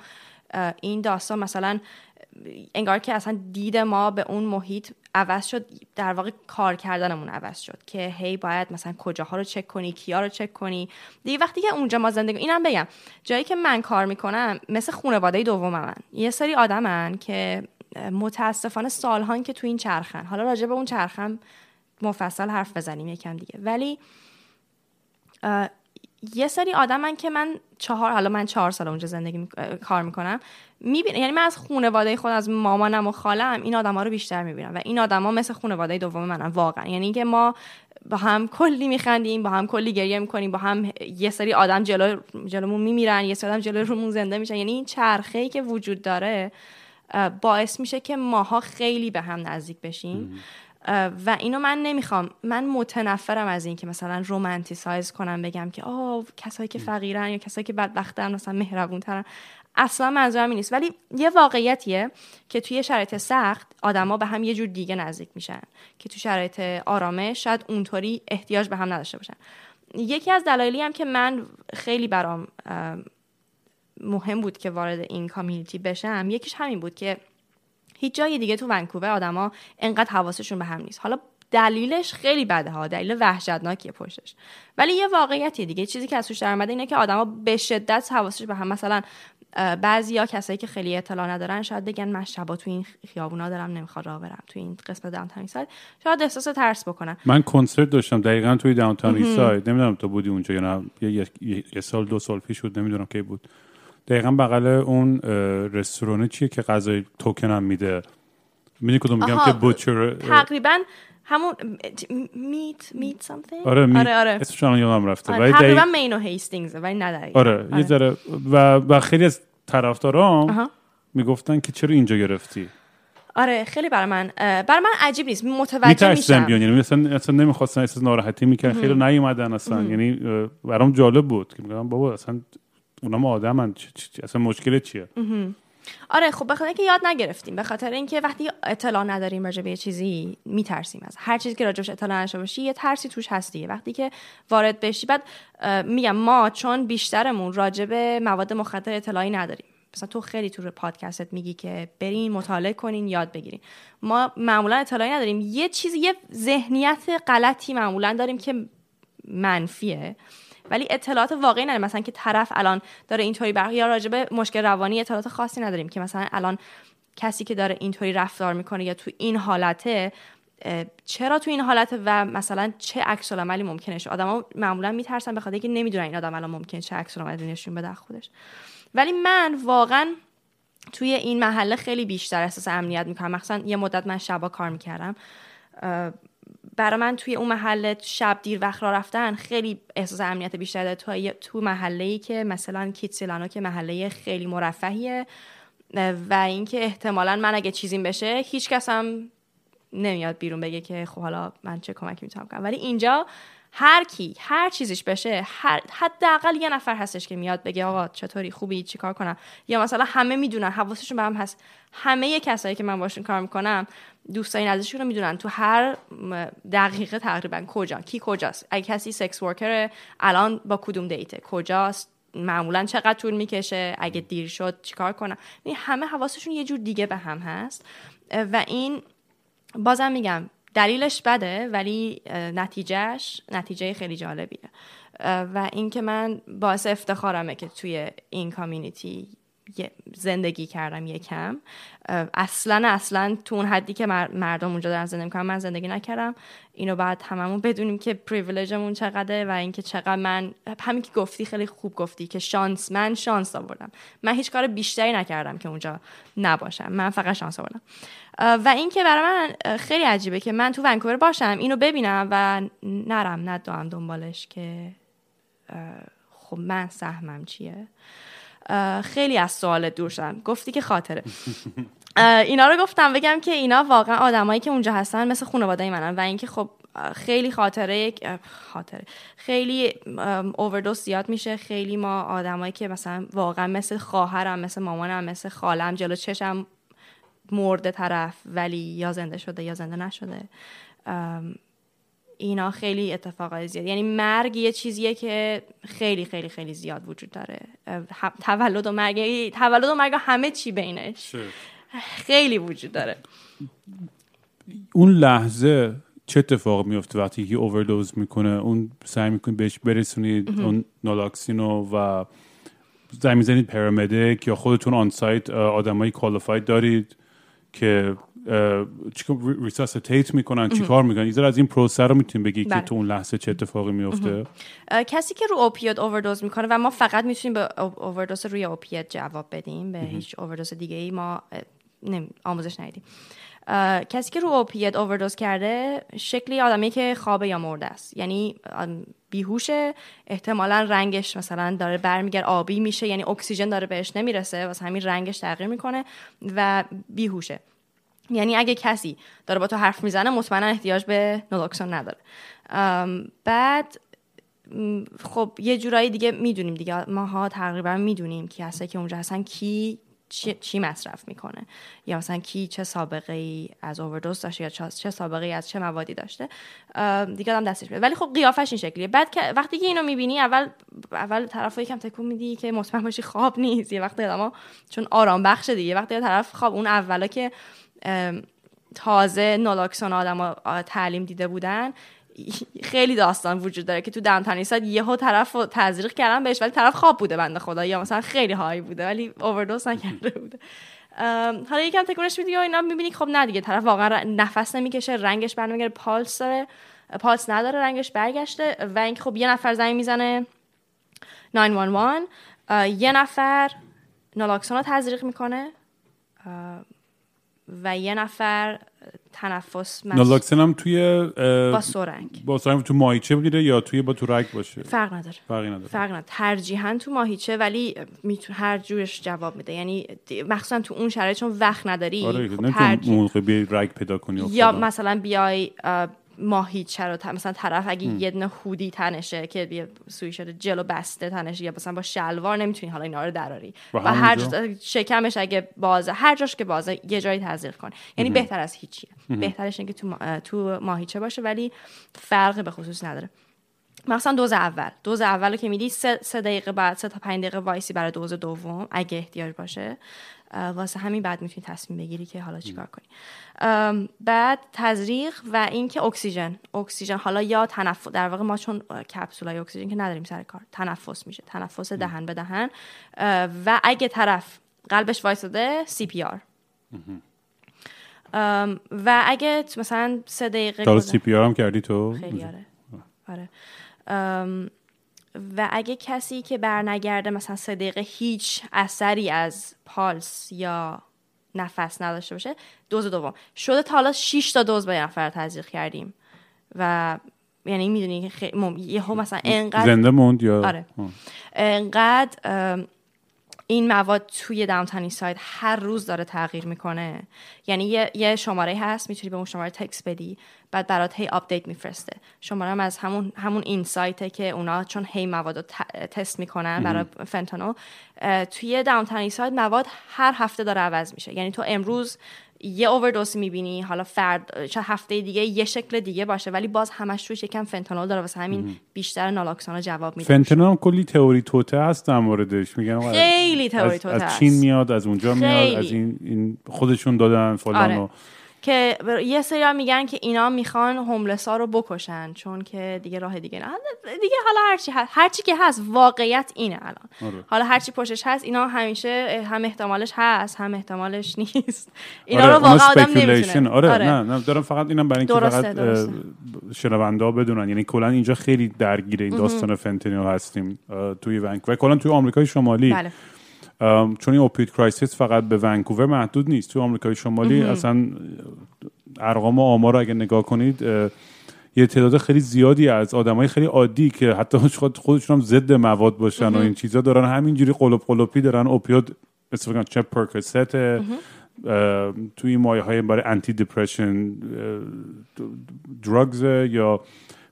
این داستان مثلا انگار که اصلا دید ما به اون محیط عوض شد در واقع کار کردنمون عوض شد که هی باید مثلا کجاها رو چک کنی کیا رو چک کنی. دیگه وقتی که اونجا ما زندگی اینم بگم جایی که من کار می‌کنم مثل خانواده دوم من یه سری آدمن که متاسفانه سالهان که تو این چرخن. حالا راجع به اون چرخم مفصل حرف بزنیم یکم دیگه. ولی یه سری آدمن که من چهار حالا من چهار سال اونجا زندگی می... کار می‌کنم می‌بینم یعنی من از خانواده خود از مامانم و خالم این آدما رو بیشتر می‌بینم و این آدما مثل خانواده دوم منم واقعا. یعنی که ما با هم کلی میخندیم با هم کلی گریه می‌کنیم با هم یه سری آدم جلو جلومون میمیرن یه سری آدم جلوی رومون زنده میشن. یعنی این چرخه ای که وجود داره باعث میشه که ماها خیلی به هم نزدیک بشیم. و اینو من نمی‌خوام. من متنفرم از این که مثلا رومانتیسایز کنم بگم که آه کسایی که فقیرن یا کسایی که بدبختن مثلا مهربون ترن اصلا منظورم این نیست. ولی یه واقعیتیه که توی شرایط سخت آدما به هم یه جور دیگه نزدیک میشن. که تو شرایط آرامش شاید اونطوری احتیاج به هم نداشته باشن. یکی از دلایلی هم که من خیلی برام مهم بود که وارد این کامیونیتی بشم یکیش همین بود که هیچ جای دیگه تو ونکوور آدما انقدر حواسشون به هم نیست. حالا دلیلش خیلی بده ها دلیل وحشتناکیه پشتش. ولی یه واقعیتی دیگه چیزی که از توش در اومده اینه که آدما به شدت حواسش به هم. مثلا بعضی کسایی که خیلی اطلاع ندارن شاید بگن من شبا تو این خیابونا دارم نمی‌خواد راه برم تو این قسمت داونتاون ساید. شاید احساس ترس بکنن. من کنسرت داشتم دقیقا توی داونتاون ساید. نمی‌دونم تو بودی اونجا یا نه. یه, یه سال دو سال پیش بود نمی‌دونم کی بود. دقیقا بغل اون رستوران چیه که غذای توکن هم میده؟ می‌دونی کدوم میگم که بوچر تقریبا همون میت میت something آره. آره, آره. اسمش الان یادم رفته. آره، تقریبا دقیق- مینو هیستینگز ولی نه دقیقاً. آره یه ذره. و, و خیلی از طرفدارام. می‌گفتن که چرا اینجا گرفتی؟ آره خیلی برای من برای من عجیب نیست. متوجه میشم. بیان یعنی اصلا, اصلا نمی‌خواستن احساس ناراحتی می‌کردن. خیلی نیومدن اصلا. یعنی برام جالب بود که میگم بابا اصلا چ- چ- چ- اصلا مشکل چیه؟ آره خب بخاطر اینکه یاد نگرفتیم. به خاطر اینکه وقتی اطلاع نداریم راجع به چیزی میترسیم از. هر چیزی که راجبش اطلاع نداشته باشی یه ترسی توش هست دیگه. وقتی که وارد بشی بعد میگم ما چون بیشترمون راجع به مواد مخدر اطلاعی نداریم. مثلا تو خیلی تو پادکستت میگی که برین مطالعه کنین یاد بگیرین. ما معمولا اطلاعی نداریم. یه چیزی یه ذهنیت غلطی معمولا داریم که منفیه. ولی اطلاعات واقعی نداریم. مثلا که طرف الان داره اینطوری بر یا راجبه مشکل روانی اطلاعات خاصی نداریم که مثلا الان کسی که داره اینطوری رفتار می‌کنه یا تو این حالته چرا تو این حالت و مثلا چه عکس عملی ممکنه شه آدما معمولا میترسن خاطر اینکه نمی‌دونن این آدم الان ممکنه چه عکس عملی نشون بده خودش. ولی من واقعا توی این محله خیلی بیشتر احساس امنیت می‌کنم. مثلا یه مدت من شبا کار می‌کردم. برای من توی اون محله شب دیر وقت را رفتن خیلی احساس امنیت بیشتر داره. تو تو محله ای که مثلا کیتسیلانو که محله خیلی مرفهیه و اینکه احتمالا من اگه چیزیم بشه هیچ کس هم نمیاد بیرون بگه که خب حالا من چه کمکی می‌تونم کنم. ولی اینجا هر کی هر چیزیش بشه هر حداقل یه نفر هستش که میاد بگه آقا چطوری خوبی چیکار کنم. یا مثلا همه می‌دونن حواسشون به هم هست. همه کسایی که من باشون کار می‌کنم دوستای نزدیکشون رو می‌دونن. تو هر دقیقه تقریبا کجا کی کجاست؟ اگه کسی سکس ورکر الان با کدوم دیته؟ کجاست؟ معمولا چقدر طول می‌کشه؟ اگه دیر شد چیکار کنم؟ یعنی همه حواسشون یه جور دیگه به هم هست. و این بازم میگم دلیلش بده ولی نتیجهش نتیجه خیلی جالبیه. و اینکه من باعث افتخارمه که توی این کامیونیتی زندگی کردم یکم. اصلا اصلا تو اون حدی که مردم اونجا دارن زندگی می‌کنن من زندگی نکردم. اینو بعد هممون بدونیم که پریویلیجمون چقدره و اینکه چقدر من همین که گفتی خیلی خوب گفتی که شانس من شانس آوردم. من هیچ کار بیشتری نکردم که اونجا نباشم. من فقط شانس آوردم. و اینکه برای من خیلی عجیبه که من تو ونکوور باشم اینو ببینم و نرم ندوام دنبالش که خب من سهمم چیه. خیلی از سوال دور شدم. گفتی که خاطره. اینا رو گفتم بگم که اینا واقعا آدمایی که اونجا هستن مثل خانواده منن و اینکه خب خیلی خاطره خاطره. خیلی اووردوس زیاد میشه. خیلی ما آدمایی که مثلا واقعا مثل خواهرم مثل مامانم مثل خالم جلو چشم مرده طرف ولی یا زنده شده یا زنده نشده. اینا خیلی اتفاقای زیاد یعنی مرگ یه چیزیه که خیلی خیلی خیلی زیاد وجود داره. تولد و مرگ تولد و مرگ همه چی بینش خیلی وجود داره. اون لحظه چه اتفاق میفته وقتی که اووردوز می‌کنه؟ اون سعی می‌کنید بهش برسونید اون نالاکسینو و زنگ می‌زنید پرامدیک یا خودتون آن سایت آدمایی کوالیفاید دارید؟ که resuscitate می‌کنن چیکار می‌کنن؟ ایزر از این پروسه رو می‌تونیم بگی که بله. تو اون لحظه چه اتفاقی میفته کسی که رو opioid overdose می‌کنه و ما فقط می‌تونیم به اووردوز روی opioid جواب بدیم به هیچ اووردوز دیگه ای ما آموزش ندیدیم کسی که رو opioid overdose کرده شکلی آدمی که خوابه یا مرده است. یعنی بیهوشه احتمالا رنگش مثلا داره برمیگرد آبی میشه یعنی اکسیژن داره بهش نمی‌رسه واسه همین رنگش تغییر می‌کنه و بیهوشه. یعنی اگه کسی داره با تو حرف می‌زنه مطمئنا احتیاج به نولوکسون نداره. بعد خب یه جورایی دیگه می‌دونیم دیگه. ماها تقریبا می‌دونیم که هسته که اونجا هستن کی چی, مصرف می‌کنه؟ یا مثلا کی چه سابقه ای از اووردوز داشته یا چه سابقه ای از چه موادی داشته؟ دیگه آدم دستش بیاد ولی خب قیافش این شکلیه. بعد که وقتی که اینو می‌بینی اول اول طرفو یکم تکون میدی که مطمئن باشی خواب نیست. یه وقتی آدما چون آرام بخشه دیگه. وقتی طرف خواب اون اولا که تازه نولاکسون آدم تعلیم دیده بودن خیلی داستان وجود داره که تو دمتنی ساعت یهو طرف رو تزریق کردن بهش ولی طرف خواب بوده بنده خدا یا مثلا خیلی های بوده ولی اووردوز نکرده بوده. حالا یکم تکونش میدی و اینا می‌بینی خب نه دیگه طرف واقعا نفس نمی‌کشه رنگش برمیگره پالس داره پالس نداره رنگش برگشته و اینکه خب یه نفر زنگ می‌زنه 911 یه نفر نالاکسون رو تزریق می‌کنه و یه نفر تنفس نالاکسن هم توی با سرنگ. با سرنگ تو ماهیچه بگیره یا توی با تو رگ باشه؟ فرق نداره. فرقی نداره. فرق نداره. ترجیحاً تو ماهیچه ولی میتون هر جورش جواب میده. یعنی مخصوصا تو اون شرایط چون وقت نداری آره خب ترجیح... بیای رگ پیدا کنی یا مثلا بیای ماهیچه رو مثلا طرف اگه یه دونه هودی تنشه که یه شده جلو بسته تنشه یا مثلا با شلوار نمی‌تونی حالا اینا رو دراری. و هر شکمش اگه بازه هر جاش که بازه یه جایی تزریق کن یعنی بهتر از هیچیه. بهترش اینه که تو, تو ماهیچه باشه ولی فرقی به خصوص نداره. مثلا دوز اول. دوز اول رو که میدی سه, سه دقیقه بعد سه تا پنج دقیقه وایسی برای دوز دوم اگه احتیاج باشه. واسه همین بعد می‌تونی تصمیم بگیری که حالا چیکار کنی. بعد تزریق و اینکه اکسیژن. اکسیژن. حالا یا تنفس در واقع ما چون کپسولای اکسیژن که نداریم سر کار. تنفس میشه. تنفس دهن به دهن. و اگه طرف قلبش وایساده CPR. و اگه مثلا سه دقیقه تا CPR هم کردی تو؟ خیلی آره. آره. و اگه کسی که برنگرده مثلا سه دقیقه هیچ اثری از پالس یا نفس نداشته باشه دوز دوم. شده تا حالا 6 تا دوز به یه نفر تزریق کردیم. و یعنی می‌دونی که خیلی مم... یهو مثلا انقدر زنده موند یا آره. انقدر این مواد توی Downtown Eastside هر روز داره تغییر می‌کنه. یعنی یه, یه شماره هست می‌تونی به اون شماره تکس بدی بعد برات هی update میفرسته. شماره هم از همون همون این سایته که اونا چون هی مواد رو تست می‌کنن برای fentanyl اه، توی Downtown Eastside مواد هر هفته داره عوض میشه. یعنی تو امروز یه اووردوس می‌بینی حالا فردا شاید هفته دیگه یه شکل دیگه باشه ولی باز همش توش یکم fentanyl داره واسه همین بیشتر naloxone ا جواب میده fentanyl هم کلی تئوری توته هست در موردش میگن خیلی تئوری از, توته از هست. چین میاد از اونجا میاد خیلی. از این, این خودشون دادن فلان آره. که یه سری هم میگن که اینا می‌خوان هوملس ها رو بکشن چون که دیگه راه دیگه نه. دیگه حالا هرچی هست هرچی که هست واقعیت اینه الان. آره. حالا هرچی پشتش هست اینا همیشه هم احتمالش هست هم احتمالش نیست. اینا آره، رو واقعا آدم. نمی‌تونه. آره, نه نه دارم فقط اینم برای اینکه فقط. شنونده ها بدونن. یعنی کلا اینجا خیلی درگیر این داستان fentanyl هستیم توی ونکوور. و کلا توی آمریکای شمالی. بله. چون این opioid crisis فقط به ونکوور محدود نیست. تو آمریکای شمالی اصلا ارقام و آمار رو اگه نگاه کنید یه تعداد خیلی زیادی از آدمای خیلی عادی که حتی خود خودشون هم ضد مواد باشن و این چیزا دارن همینجوری قلوپ قلوپی دارن. opioid استفاده چه Percocet توی این مایه های برای anti depression drugs یا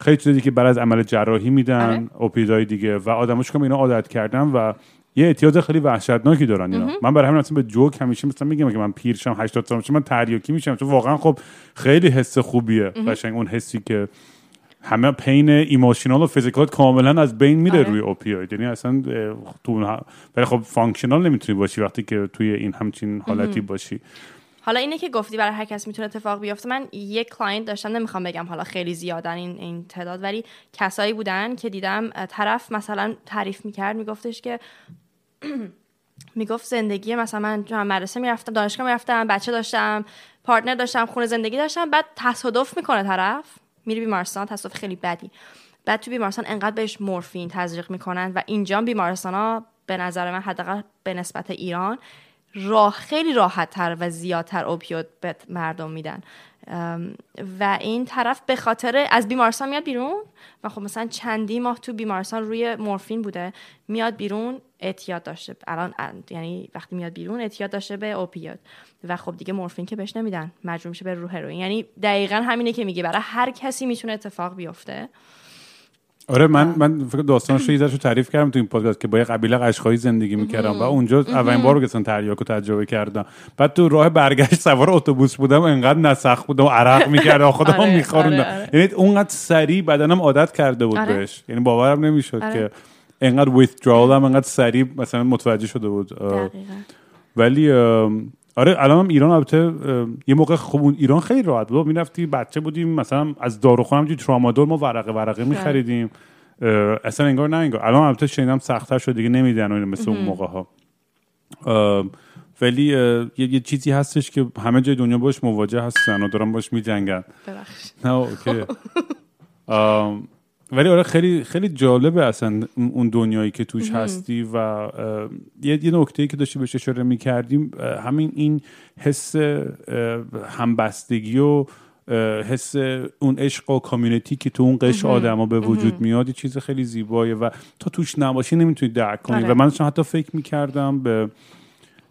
خیلی چیزایی که بعد از عمل جراحی میدن. opioid های دیگه. و آدماش که اینا عادت کردن و یه اعتیاد خیلی وحشتناکی دارن اینا. من برای همین اصلا به جوک همیشه مثلا میگم که من پیرشم 80 سالم من تریاکی میشم. چون واقعا خب خیلی حس خوبیه قشنگ اون حسی که همه pain emotional و physical کاملا از بین میره آره. روی opioid یعنی اصلا تو ولی خب functional نمی‌تونی باشی وقتی که توی این همچین حالتی باشی. حالا اینه که گفتی برای هر کس می‌تونه اتفاق بیفته. من یک client داشتم نمی‌خوام بگم حالا خیلی زیادن این این تعداد ولی کسایی بودن که دیدم طرف مثلا تعریف می‌کرد میگفتش که می‌گفت زندگی مثلا من تو مدرسه می‌رفتم دانشگاه می‌رفتم بچه داشتم partner داشتم خونه زندگی داشتم بعد تصادف می‌کنه طرف میره بیمارستان تصادف خیلی بدی. بعد تو بیمارستان انقدر بهش مورفین تزریق می‌کنن و اینجا بیمارستان ها به نظر من حداقل به نسبت ایران راه خیلی راحت تر و زیادتر اوپیود به مردم میدن. و این طرف به خاطر از بیمارستان میاد بیرون و خب مثلا چندی ماه تو بیمارستان روی مورفین بوده میاد بیرون اعتیاد داشته الان ال- یعنی وقتی میاد بیرون اعتیاد داشته به اوپیود و خب دیگه مورفین که بهش نمیدن مجبور میشه به رو هروئین. یعنی دقیقا همینه که میگه. برای هر کسی می‌تونه اتفاق بیفته. آره من من فکر داستانش رو تعریف کردم تو این پادکست که با یه قبیله قشقایی زندگی می‌کردم و اونجا اولین بار که اصلا تریاک رو تجربه کردم. بعد تو راه برگشت سوار اتوبوس بودم انقدر نسخ بودم و عرق می‌کردم خودم آره، میخوروندم آره، آره. یعنی اونقدر سریع بدنم عادت کرده بود آره. بهش. یعنی باورم نمی‌شد. که انقدر withdrawal هم انقدر سریع مثلا متوجه شده بود. دقیقا. ولی آره الان هم ایران البته یه موقع خوب. ایران خیلی راحت بود. می‌رفتی بچه بودیم مثلا از داروخونه همجوری ترامادول ما ورقه ورقه میخریدیم. اصلا انگار نه انگار. الان البته شنیدم سختتر شد دیگه نمیدن و مثل اون موقع ها ولی یه, یه چیزی هستش که همه جای دنیا باش مواجه هستن و دارن باش میجنگن. نه اوکی. ولی آره خیلی خیلی جالبه اصلا اون دنیایی که توش هستی و یه, یه نکته که داشتی بهش اشاره می‌کردیم همین این حس همبستگی و حس اون عشق و کامیونیتی که تو اون قش آدما به وجود میاد یه چیز خیلی زیبایه و تا توش نباشی نمی‌تونی درک کنی. آره. و من حتی فکر می‌کردم به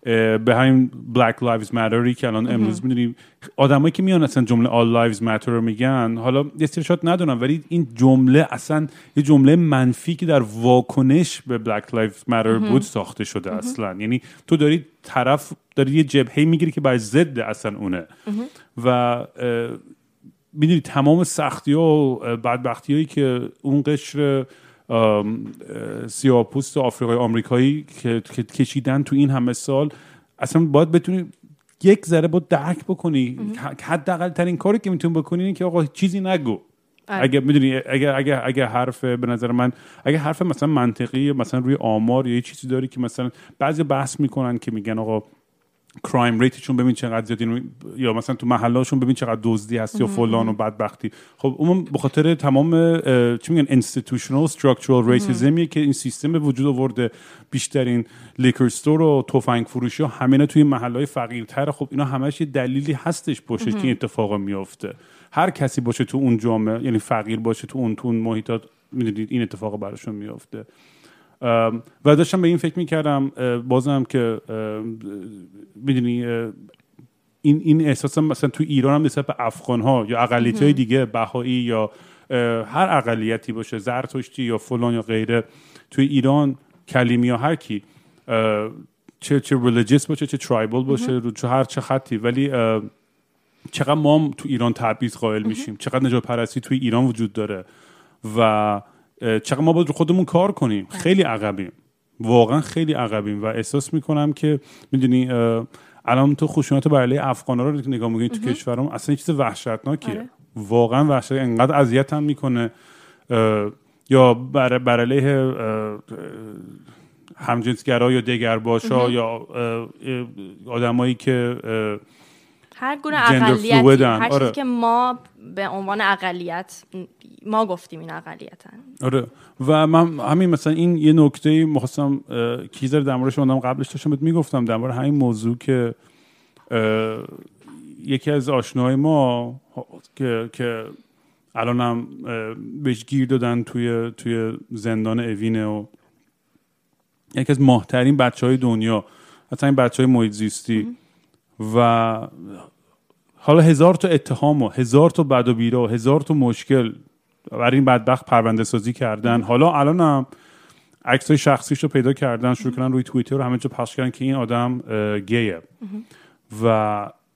به همین Black Lives Matterی که الان امروز می‌دونیم آدمایی که میان اصلا جمله All Lives Matter رو میگن حالا یه سری شاید ندونم ولی این جمله اصلا یه جمله منفی که در واکنش به Black Lives Matter بود ساخته شده اصلا. یعنی تو داری طرف داری یه جبهه می‌گیری که بر ضد اصلا اونه. و می‌دونی تمام سختی ها و بدبختی هایی که اون قشر سیاپوست آفریقای آمریکایی که کشیدن تو این همه سال اصلا باید بتونی یک ذره با درک بکنی. حداقل ترین کاری که می‌تونی بکنی اینه که آقا چیزی نگو. آره. اگه می‌دونی اگر اگر اگر حرف به نظر من اگر حرف مثلا منطقی مثلا روی آمار یا یه چیزی داری که مثلا بعضی بحث می‌کنن که میگن آقا crime rate شون ببین چقدر زیاد. یا مثلا تو محلاشون ببین چقدر دزدی هست یا فلان و بدبختی. خب اون به خاطر تمام چی میگن institutional structural racism یه که این سیستم به وجود آورده بیشترین liquor store و تفنگ فروشی ها همینه توی محلهای فقیرتر. خب اینا همش یه دلیلی هستش پشتش که این اتفاق میافته. هر کسی باشه تو اون جامعه یعنی فقیر باشه تو اون تو اون محیطات می‌دونید این اتفاق براشون میافته. و داشتم به این فکر می‌کردم بازم که می‌دونی این این احساس مثلا تو ایران هم نسبت به افغان ها یا اقلیت های دیگه بهایی یا هر اقلیتی باشه زرتشتی یا فلان یا غیره توی ایران کلیمی یا هر کی چه چه religious باشه چه tribal باشه رو چه هر چه خطی. ولی چقدر ما هم تو ایران تبعیض قائل میشیم چقدر نژاد پرستی توی ایران وجود داره. و چقدر ما باید رو خودمون کار کنیم. بله. خیلی عقبیم. واقعا خیلی عقبیم و احساس می‌کنم که می‌دونی الان تو خشونت بر علیه افغانا رو نگاه می‌کنی تو کشورم اصلا چیز وحشتناکیه. آره. واقعا وحشت انقدر اذیت هم می‌کنه. یا بر, بر علیه همجنسگرا یا دگرباشا یا آدمایی که هر گونه اقلیتی هر چیزی آره. که ما به عنوان اقلیت ما گفتیم این اقلیتن. آره. و من همین مثلا این یه نکته مخواستم کیزر در موردش قبلش داشتم بهت می‌گفتم در مورد همین موضوع که یکی از آشناهای ما که که الان هم بهش گیر دادن توی توی زندان اوینه و یکی از ماهترین بچه های دنیا حتی این بچه های محیط زیستی و حالا هزار تا اتهام و هزار تا بد و بیرا و هزار تا مشکل برای این بدبخت پرونده سازی کردن. حالا الان هم عکس های شخصیش رو پیدا کردن شروع کردن روی توییتر رو همه جا پخش کردن که این آدم گیه. و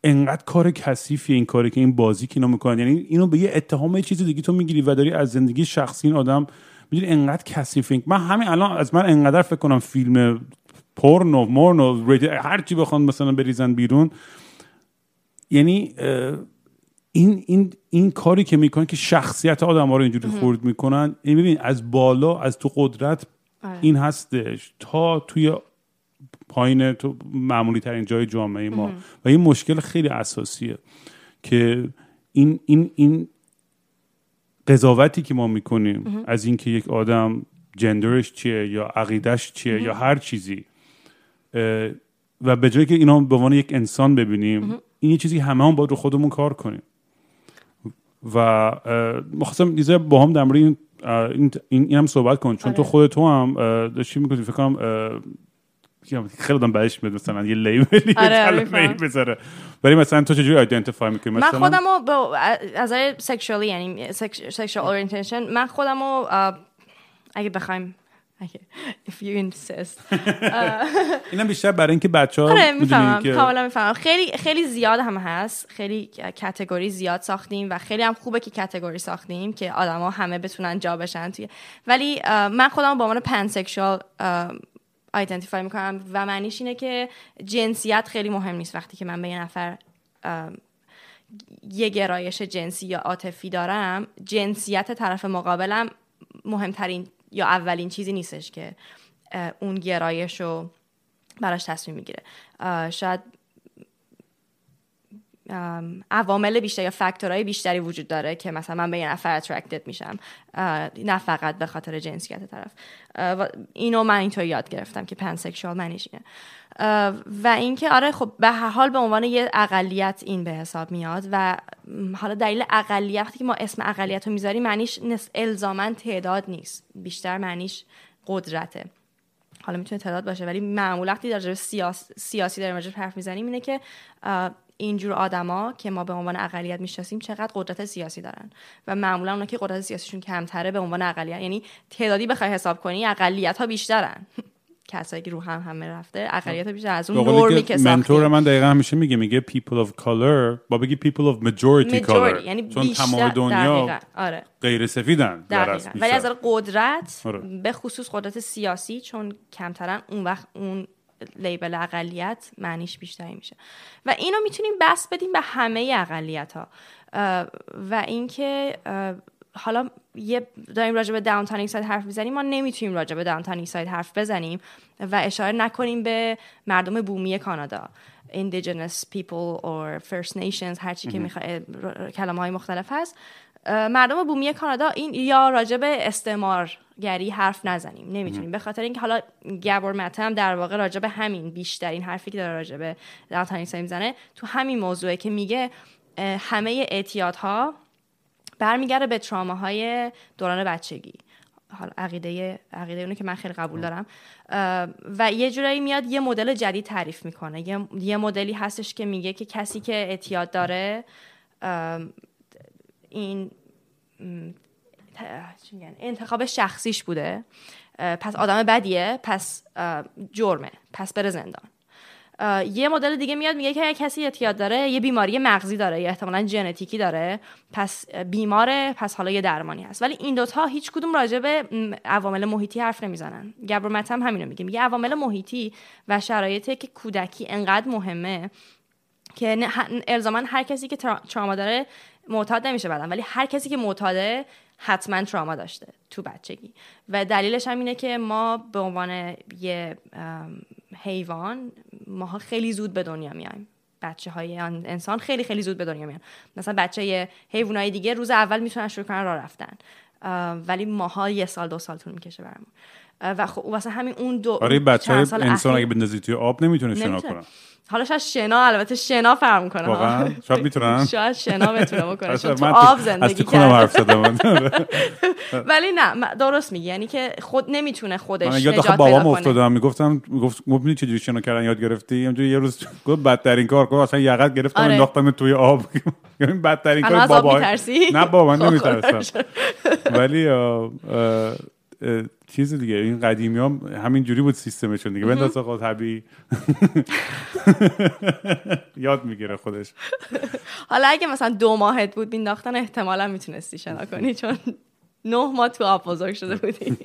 انقدر کار کثیفی این کاری که این بازی که اینا می‌کنن. یعنی اینو به یه اتهام یه چیز دیگه تو می‌گیری و داری از زندگی شخصی این آدم می‌دونی انقدر کثیف من همین الان از من انقدر فکر کنم فیلم پورنو مورنو هر چی بخوان مثلا بریزن بیرون یعنی این این این کاری که می‌کنن که شخصیت آدم ها رو اینجوری خورد می‌کنن این ببین از بالا از تو قدرت آره. این هستش تا توی پایین تو معمولی ترین جای جامعه ما. و این مشکل خیلی اساسیه که این این این قضاوتی که ما می‌کنیم از اینکه یک آدم جندرش چیه یا عقیدش چیه یا هر چیزی و به جایی که اینا به عنوان یک انسان ببینیم این یه چیزی همه هم باید رو خودمون کار کنیم. و مخواستم دیزه با هم در مورد این این, این هم صحبت کن چون تو آره. خود تو هم داشتی می‌کنی فکر کنم خیلی آدم بعدش میاد مثلا یه لیبلی آره, آره، بذاره. ولی مثلا تو چجوری ایدنتیفای می‌کنی؟ من خودم رو از sexually یعنی sexual orientation من خودم رو اگه بخوایم if you insist. اینم بیشتر برای اینکه بچه ها آره می‌فهمم کاملا می‌فهمم. خیلی خیلی زیاد هم هست. خیلی category زیاد ساختیم و خیلی هم خوبه که category ساختیم که آدما همه بتونن جا بشن توی. ولی من خودم با عنوان pansexual identify می‌کنم و معنیش اینه که جنسیت خیلی مهم نیست. وقتی که من به یه نفر یه گرایش جنسی یا عاطفی دارم جنسیت طرف مقابلم مهمترین یا اولین چیزی نیستش که اون گرایش رو براش تصمیم می‌گیره. شاید عوامل بیشتر یا فاکتورهای بیشتری وجود داره که مثلا من به یه نفر اترکتد میشم. نه فقط به خاطر جنسیت طرف. اینو من اینطور یاد گرفتم که پنسکشوال منیش اینه. و اینکه آره خب به هر حال به عنوان یه اقلیت این به حساب میاد و حالا دلیل اقلیت که ما اسم اقلیت رو می‌ذاریم معنیش الزاما تعداد نیست. بیشتر معنیش قدرته. حالا می‌تونه تعداد باشه ولی معمولا وقتی در سیاس، سیاسی داریم راجع حرف می‌زنیم اینه که اینجور آدما که ما به عنوان اقلیت می‌شناسیم چقدر قدرت سیاسی دارن. و معمولا اونا که قدرت سیاسیشون کمتره به عنوان اقلیت یعنی تعدادی بخوای حساب کنی اقلیت ها بیشترن. کسایی که رو هم همه رفته اقلیت بیشتر از اون نورمی که منتور من دقیقا همیشه میگه میگه people of color با بگی people of majority, color Majority، یعنی چون تمام دنیا. آره غیر سفیدن ولی. از قدرت آره. به خصوص قدرت سیاسی چون کمترن اون وقت اون لیبل اقلیت معنیش بیشتری میشه و اینو می‌تونیم بس بدیم به همه اقلیت ها و اینکه حالا یه داریم راجع به Downtown Eastside حرف می‌زنیم ما نمی‌تونیم راجع به Downtown Eastside حرف بزنیم و اشاره نکنیم به مردم بومی کانادا indigenous people or first nations هرچی که می‌خواد کلمه های مختلف هست. مردم بومی کانادا این یا راجع به استعمارگری حرف نزنیم. نمی‌تونیم. به خاطر اینکه حالا گبور مته هم در واقع راجع به همین بیشترین حرفی که داره راجع به Eastside می‌زنه تو همین موضوعه که میگه همه اعتیادها برمیگرده به تراماهای دوران بچگی. حالا عقیده عقیده اونو که من خیلی قبول دارم. و یه جورایی میاد یه مدل جدید تعریف می‌کنه. یه, یه مدلی هستش که میگه که کسی که اعتیاد داره این؟ انتخاب شخصیش بوده. پس آدم بدیه پس جرمه پس بره زندان. یه مدل دیگه میاد میگه که اگه کسی اعتیاد داره یه بیماری مغزی داره یا احتمالا ژنتیکی داره پس بیماره پس حالا یه درمانی هست. ولی این دوتا هیچ کدوم راجع به عوامل محیطی حرف نمی‌زنن. گبرمت هم همینو میگه. میگه عوامل محیطی و شرایطی که کودکی انقدر مهمه که الزاما هر کسی که ترا- تراما داره معتاد نمیشه بعدن ولی هر کسی که معتاده حتما تراما داشته تو بچگی. و دلیلش هم اینه که ما به عنوان یه حیوان ماها خیلی زود به دنیا میایم. بچه های انسان خیلی خیلی زود به دنیا میان. مثلا بچه حیوان های دیگه روز اول می‌تونن شروع کنن راه رفتن. ولی ماها یه سال دو سال طول می‌کشه برامون. و خب واسه همین اون دو آره بچه های انسان اگه بندازی توی آب نمی‌تونه شنا. کنن حالا شاید شنا البته شنا فرق می‌کنه ها. واقعا؟ شاید می‌تونن؟ شاید شنا بتونه بکنه چون تو آب زندگی کرده زدم ولی نه درست میگی یعنی که خود نمی‌تونه خودش من یاد آخه بابام کنه افتادم می‌گفتم می‌گفت می‌دونی چجوری شنا کردن یاد گرفتی اینجوری یه روز گفت بدترین کار گفت اصلا یقت گرفتم آره. انداختم توی آب یعنی بدترین کار بابا؟ نه بابا نمیترسم ولی چیز دیگه این قدیمی هم همین جوری بود سیستمشون دیگه. بنداز آقا طبیعی. یاد می‌گیره خودش. حالا اگه مثلا دو ماهت بود مینداختن احتمالا می‌تونستی شنا کنی چون نه ماه تو آب بزرگ شده بودی.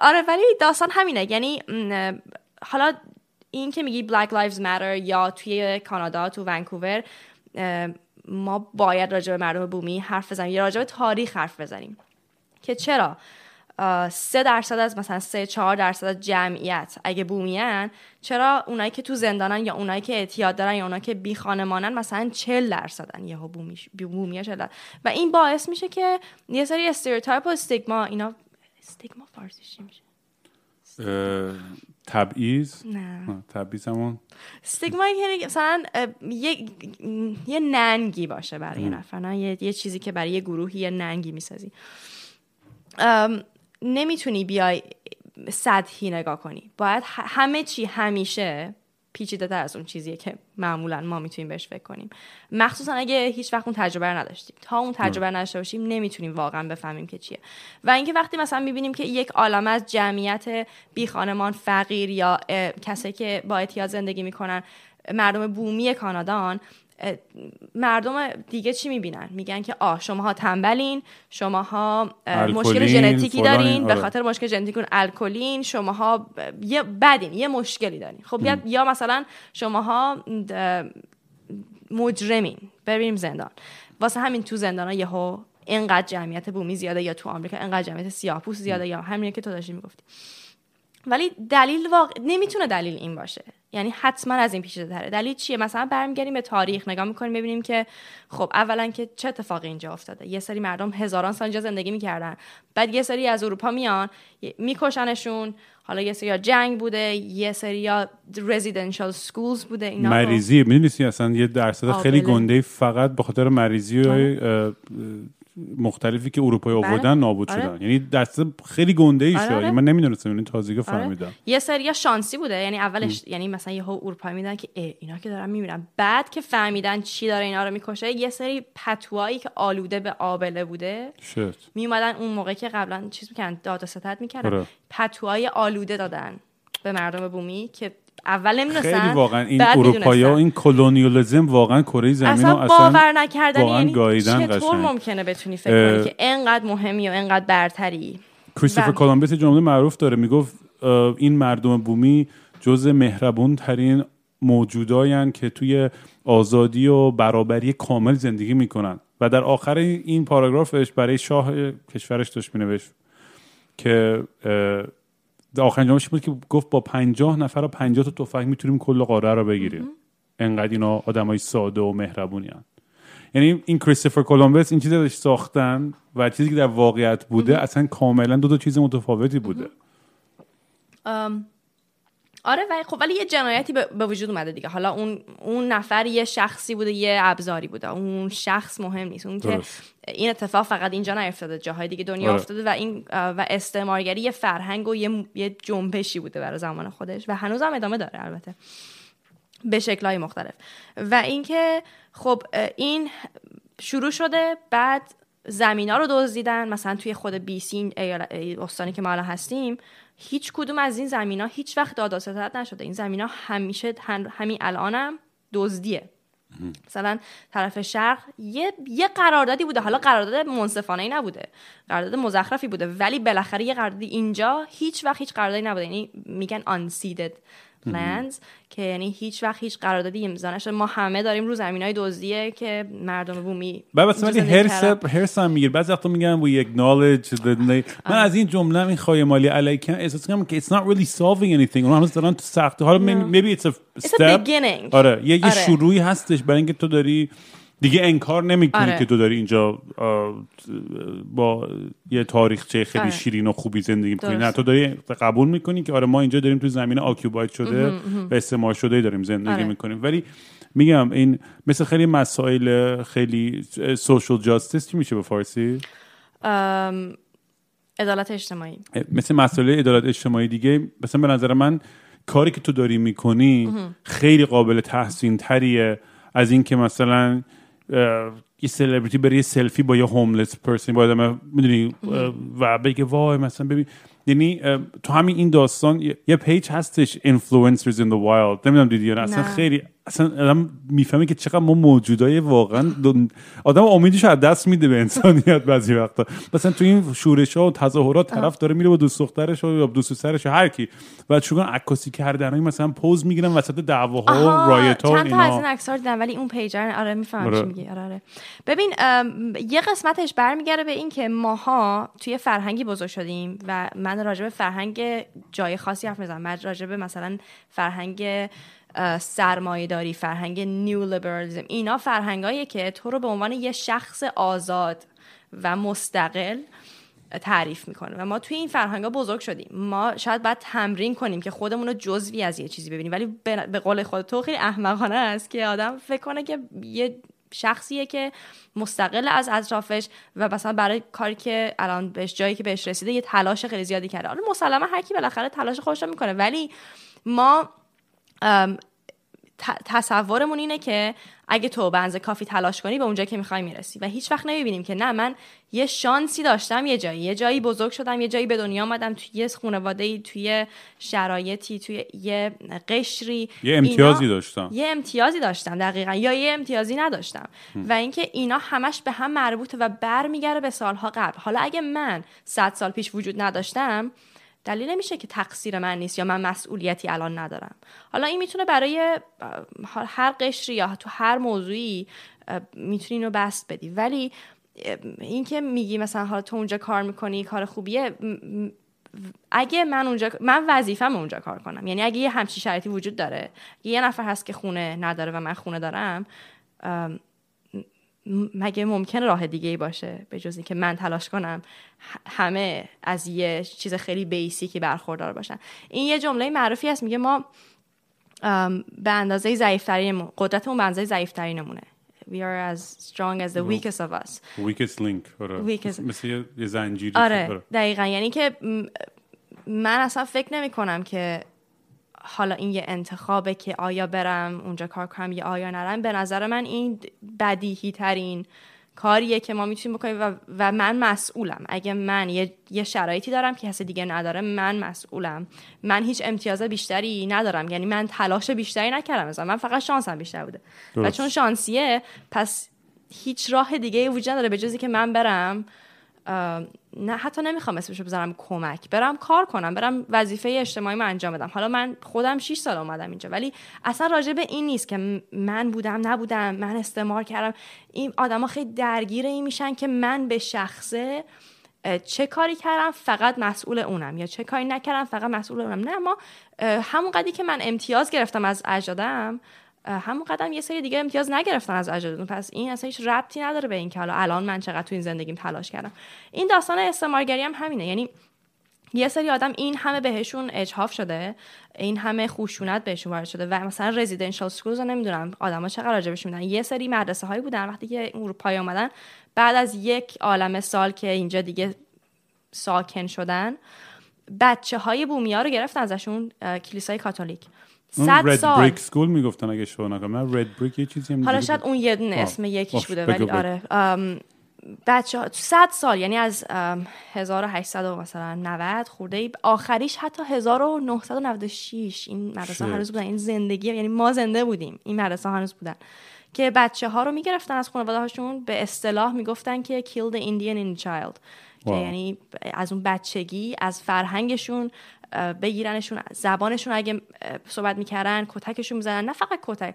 آره ولی داستان همینه. یعنی حالا این که میگی Black Lives Matter یا توی کانادا تو ونکوور ما باید راجع به مردم بومی حرف بزنیم. یا راجع به تاریخ حرف بزنیم. که چرا؟ سه درصد از مثلا سه چهار درصد از جمعیت اگه بومیان چرا اونایی که تو زندانن یا اونایی که اعتیاد دارن یا اونایی که بی خانمانن مثلا 40 درصدن یهو بومیش بومیه 40 درصد. و این باعث میشه که یه سری استریوتایپ و استیگما اینا استیگما فارسیش میشه؟ تبعیض؟ نه. تبعیض همون استیگما یعنی مثلا یه یه ننگی باشه برای یه نفر نه؟ یه, یه چیزی که برای یه گروهی یه ننگی می‌سازی. نمی‌تونی بیای سطحی نگاه کنی. باید همه چی همیشه پیچیده تر از اون چیزیه که معمولا ما می‌تونیم بهش فکر کنیم. مخصوصا اگه هیچ وقت اون تجربه رو نداشتیم. تا اون تجربه رو نداشته باشیم نمی‌تونیم واقعا بفهمیم که چیه. و اینکه وقتی مثلا می‌بینیم که یک عالمه از جمعیت بی خانمان فقیر یا کسایی که با اعتیاد زندگی می‌کنن مردم بومی کانادان مردم دیگه چی می‌بینن؟ میگن که آه شماها تنبلین شماها اه، مشکل ژنتیکی دارین به آره. خاطر مشکل ژنتیکتون الکلین شماها یه بدین یه مشکلی دارین. خب یا, یا مثلا شماها اه، مجرمین. بریم زندان. واسه همین تو زندان ها یهو اینقدر جمعیت بومی زیاده یا تو آمریکا اینقدر جمعیت سیاه‌پوست زیاده یا همینه که تو داشتی می‌گفتی. ولی دلیل واقع... نمی‌تونه دلیل این باشه یعنی حتما از این پیچیده تره دلیل چیه مثلا برمیگردیم به تاریخ نگاه می‌کنیم ببینیم که خب اولا که چه اتفاقی اینجا افتاده یه سری مردم هزاران سال اینجا زندگی می‌کردن بعد یه سری از اروپا میان میکشنشون حالا یه سری جنگ بوده یه سری رزیدنشال سکولز بوده اینا. مریضی می‌دونی اصلا یه درصد خیلی. گنده فقط به خاطر مریضی و آره. مختلفی که اروپایی بله. آوردن نابود آره. شدن یعنی دست خیلی گنده ای آره، شد آره. یعنی من نمی‌دونستم این تازگی آره. فهمیدم یه سری شانسی بوده یعنی اولش یعنی مثلا یهو اروپایی میدن که اینا که دارن میمیرن بعد که فهمیدن چی داره اینا رو می‌کشه یه سری پتوایی که آلوده به آبله بوده شت می اومدن اون موقع که قبلا چیز می‌کردن داد و ستد می‌کردن آره. پتوهای آلوده دادن به مردم بومی که اول نمی‌دونستن خیلی واقعا این اروپایی ها. این کلونیالیسم واقعا کره زمین اصلا اصلا باور نکردنی واقعا یعنی چطور قشنگ. ممکنه بتونی فکر کنی که انقدر مهمی و انقدر برتری کریستوفر یه جمله معروف داره می‌گفت این مردم بومی جز مهربون ترین موجوداین که توی آزادی و برابری کامل زندگی می‌کنن و در آخر این پاراگرافش برای شاه کشورش داشت مینوشت که آخرین جملهش بود که گفت با پنجاه نفر و پنجاه تا تفنگ می‌تونیم کل قاره رو بگیریم. انقدر اینا آدمای ساده و مهربونی یعنی این کریستوفر کولومبوس این چیزی رو ساختن و چیزی که در واقعیت بوده اصلا کاملا دو تا چیز متفاوتی بوده. ام، آره و خب ولی یه جنایتی به وجود اومده دیگه. حالا اون اون نفر یه شخصی بوده یه ابزاری بوده. اون شخص مهم نیست. اون که. این اتفاق فقط اینجا نیفتاده جاهای دیگه دنیا آره. افتاده و این و استعمارگری یه فرهنگ و یه یه جنبشی بوده برای زمان خودش و هنوز هم ادامه داره البته. به شکلهای مختلف. و اینکه خب این شروع شده بعد زمینا رو دزدیدن. مثلا توی خود بیسی این ایال- استانی که ما الان هستیم هیچ کدوم از این زمینا هیچ وقت داد و ستد نشده. این زمینا همیشه هم- همین الانم دزدیه. مثلا طرف شرق یه یه قراردادی بوده. حالا قرارداد منصفانه ای نبوده. قرارداد مزخرفی بوده. ولی بالاخره یه قراردادی اینجا هیچ وقت هیچ قراردادی نبوده. یعنی میگن unseeded. Lands که یعنی هیچ وقت هیچ قراردادی امضا نشده. ما همه داریم رو زمینای دزدیه که مردم بومی بعد مثلا ولی هرس. هرس هم می‌گیره بعضی وقتا میگن we acknowledge من از این جمله این خواهی مالی علیکم احساس کنم که it's not really solving anything. اونها هنوز دارن تو سخته حالا maybe- it's a It's a step. beginning. آره. یه, یه آره. شروعی هستش برای اینکه تو داری دیگه انکار نمی‌کنی آره. که تو داری اینجا با یه تاریخچه خیلی آره. شیرین و خوبی زندگی می‌کنی. نه تو داری قبول می‌کنی که آره ما اینجا داریم تو زمین آکیوباید شده و استعمار شده داریم زندگی آره. می‌کنیم ولی میگم این مثل خیلی مسائل خیلی سوشال جاستس چی میشه به فارسی عدالت اجتماعی مثل مسئله عدالت اجتماعی دیگه مثلا به نظر من کاری که تو داری می‌کنی خیلی قابل تحسین تریه از اینکه مثلا یه سلبریتی بره یه سلفی با یه homeless person با آدم می‌دونی و بگه وای مثلا ببین. یعنی تو همین این داستان یه- page هستش influencers in the wild. نمی‌دونم دیدی یا نه. اصلا. خیلی اصلا آدم می‌فهمه که چقدر ما موجودای واقعا آدم امیدش از دست میده به انسانیت بعضی وقتا. مثلا تو این شورش ها و تظاهرات طرف داره میره با دوست دخترش و یا دوست پسرش و هر کی. و چون عکاسی کردن مثلا پوز می‌گیرن وسط دعواها و رایت ها چند تا از این رو دیدم ولی اون پیجر آره می‌فهمم آره. چی میگی. آره آره. ببین یه قسمتش برمیگرده به این که ماها توی فرهنگی بزرگ شدیم و من راجع به فرهنگ جای خاصی حرف می‌زنم. من راجع به مثلا فرهنگ سرمایه داری فرهنگ نیو لیبرالیزم اینا فرهنگاییه که تو رو به عنوان یه شخص آزاد و مستقل تعریف می‌کنه. و ما توی این فرهنگ ها بزرگ شدیم. ما شاید باید تمرین کنیم که خودمون رو جزوی از یه چیزی ببینیم. ولی به قول خود تو خیلی احمقانه است که آدم فکر کنه که یه شخصیه که مستقل از اطرافش و مثلا برای کاری که الان بهش جایی که بهش رسیده یه تلاش خیلی زیادی کرده. حالا مسلما هر کی بالاخره تلاش خودش می‌کنه. ولی ما تصورمون اینه که اگه تو اندازه کافی تلاش کنی به اونجایی که می‌خوای می‌رسی. و هیچ وقت نمی‌بینیم که نه من یه شانسی داشتم یه جایی یه جایی بزرگ شدم یه جایی به دنیا آمدم توی یه خانواده توی شرایطی توی یه قشری. یه امتیازی داشتم. یه امتیازی داشتم دقیقا یا یه امتیازی نداشتم. و اینکه اینا همش به هم مربوطه و برمیگرده به سالها قبل. حالا اگه من صد سال پیش وجود نداشتم دلیل نمیشه که تقصیر من نیست یا من مسئولیتی الان ندارم. حالا این می‌تونه برای هر قشری یا تو هر موضوعی می‌تونی اینو بست بدی. ولی اینکه میگی مثلا حالا تو اونجا کار می‌کنی کار خوبیه اگه من اونجا من وظیفم اونجا کار کنم. یعنی اگه یه همچین شرایطی وجود داره یه نفر هست که خونه نداره و من خونه دارم مگه ممکن راه دیگه ای باشه به جز اینکه من تلاش کنم همه از یه چیز خیلی بیسیکی برخوردار باشن؟ این یه جمله معروفی هست میگه ما به اندازه ضعیفترینمون قدرتمون به اندازه ضعیفترینمونه. We are as strong as the weakest of us. Weakest link آره. Weakest- مثل یه- زنجیری آره دقیقا. یعنی که من اصلا فکر نمی کنم که حالا این یه انتخابه که آیا برم اونجا کار کنم یا آیا نرم به نظر من این بدیهی ترین کاریه که ما می‌تونیم بکنیم و, و من مسئولم. اگه من یه, یه شرایطی دارم که کسی دیگه نداره من مسئولم. من هیچ امتیاز بیشتری ندارم. یعنی من تلاش بیشتری نکردم. مثلا من فقط شانسم بیشتر بوده. و درست. چون شانسیه پس هیچ راه دیگه وجود نداره به جزی که من برم نه حتی نمی‌خوام اسمشو بذارم کمک. برم کار کنم برم وظیفه اجتماعی من انجام بدم. حالا من خودم 6 سال اومدم اینجا ولی اصلا راجع به این نیست که من بودم نبودم من استعمار کردم. این آدما خیلی درگیر این میشن که من به شخصه چه کاری کردم؟ فقط مسئول اونم. یا چه کاری نکردم؟ فقط مسئول اونم. نه اما همون قدری که من امتیاز گرفتم از اجدادم همون قدم یه سری دیگه امتیاز نگرفتن از اجدادون پس این اصلا هیچ ربطی نداره به این که حالا الان من چقدر تو این زندگیم تلاش کردم. این داستان استعمارگری هم همینه. یعنی یه سری آدم این همه بهشون اجحاف شده این همه خشونت بهشون وارد شده و مثلا رزیدنشال سکولز رو نمی‌دونم آدما چقدر راجبش می‌دونن. یه سری مدرسه هایی بودن وقتی که اروپایی اومدن بعد از یک عالم سال که اینجا دیگه ساکن شدن بچه های بومیا رو گرفتن ازشون کلیسای کاتولیک. صد رد سال بریک سکول می‌گفتن اگه شما نکنم من رد بریک یه چیزی هم حالا شاید. اون یه دونه. اسم یکیش بوده ولی بگو. آره بچه ها صد سال یعنی از ام، 1800 و مثلا 90 خورده ای آخریش حتی 1996 این مدرسه. هنوز بودن این زندگی یعنی ما زنده بودیم این مدرسه هنوز بودن که بچه ها رو می‌گرفتن از خانواده هاشون به اصطلاح می‌گفتن که kill the Indian in child که. یعنی از اون بچگی از فرهنگشون بگیرنشون. زبانشون اگه صحبت می‌کردن کتکشون می‌زنن نه فقط کتک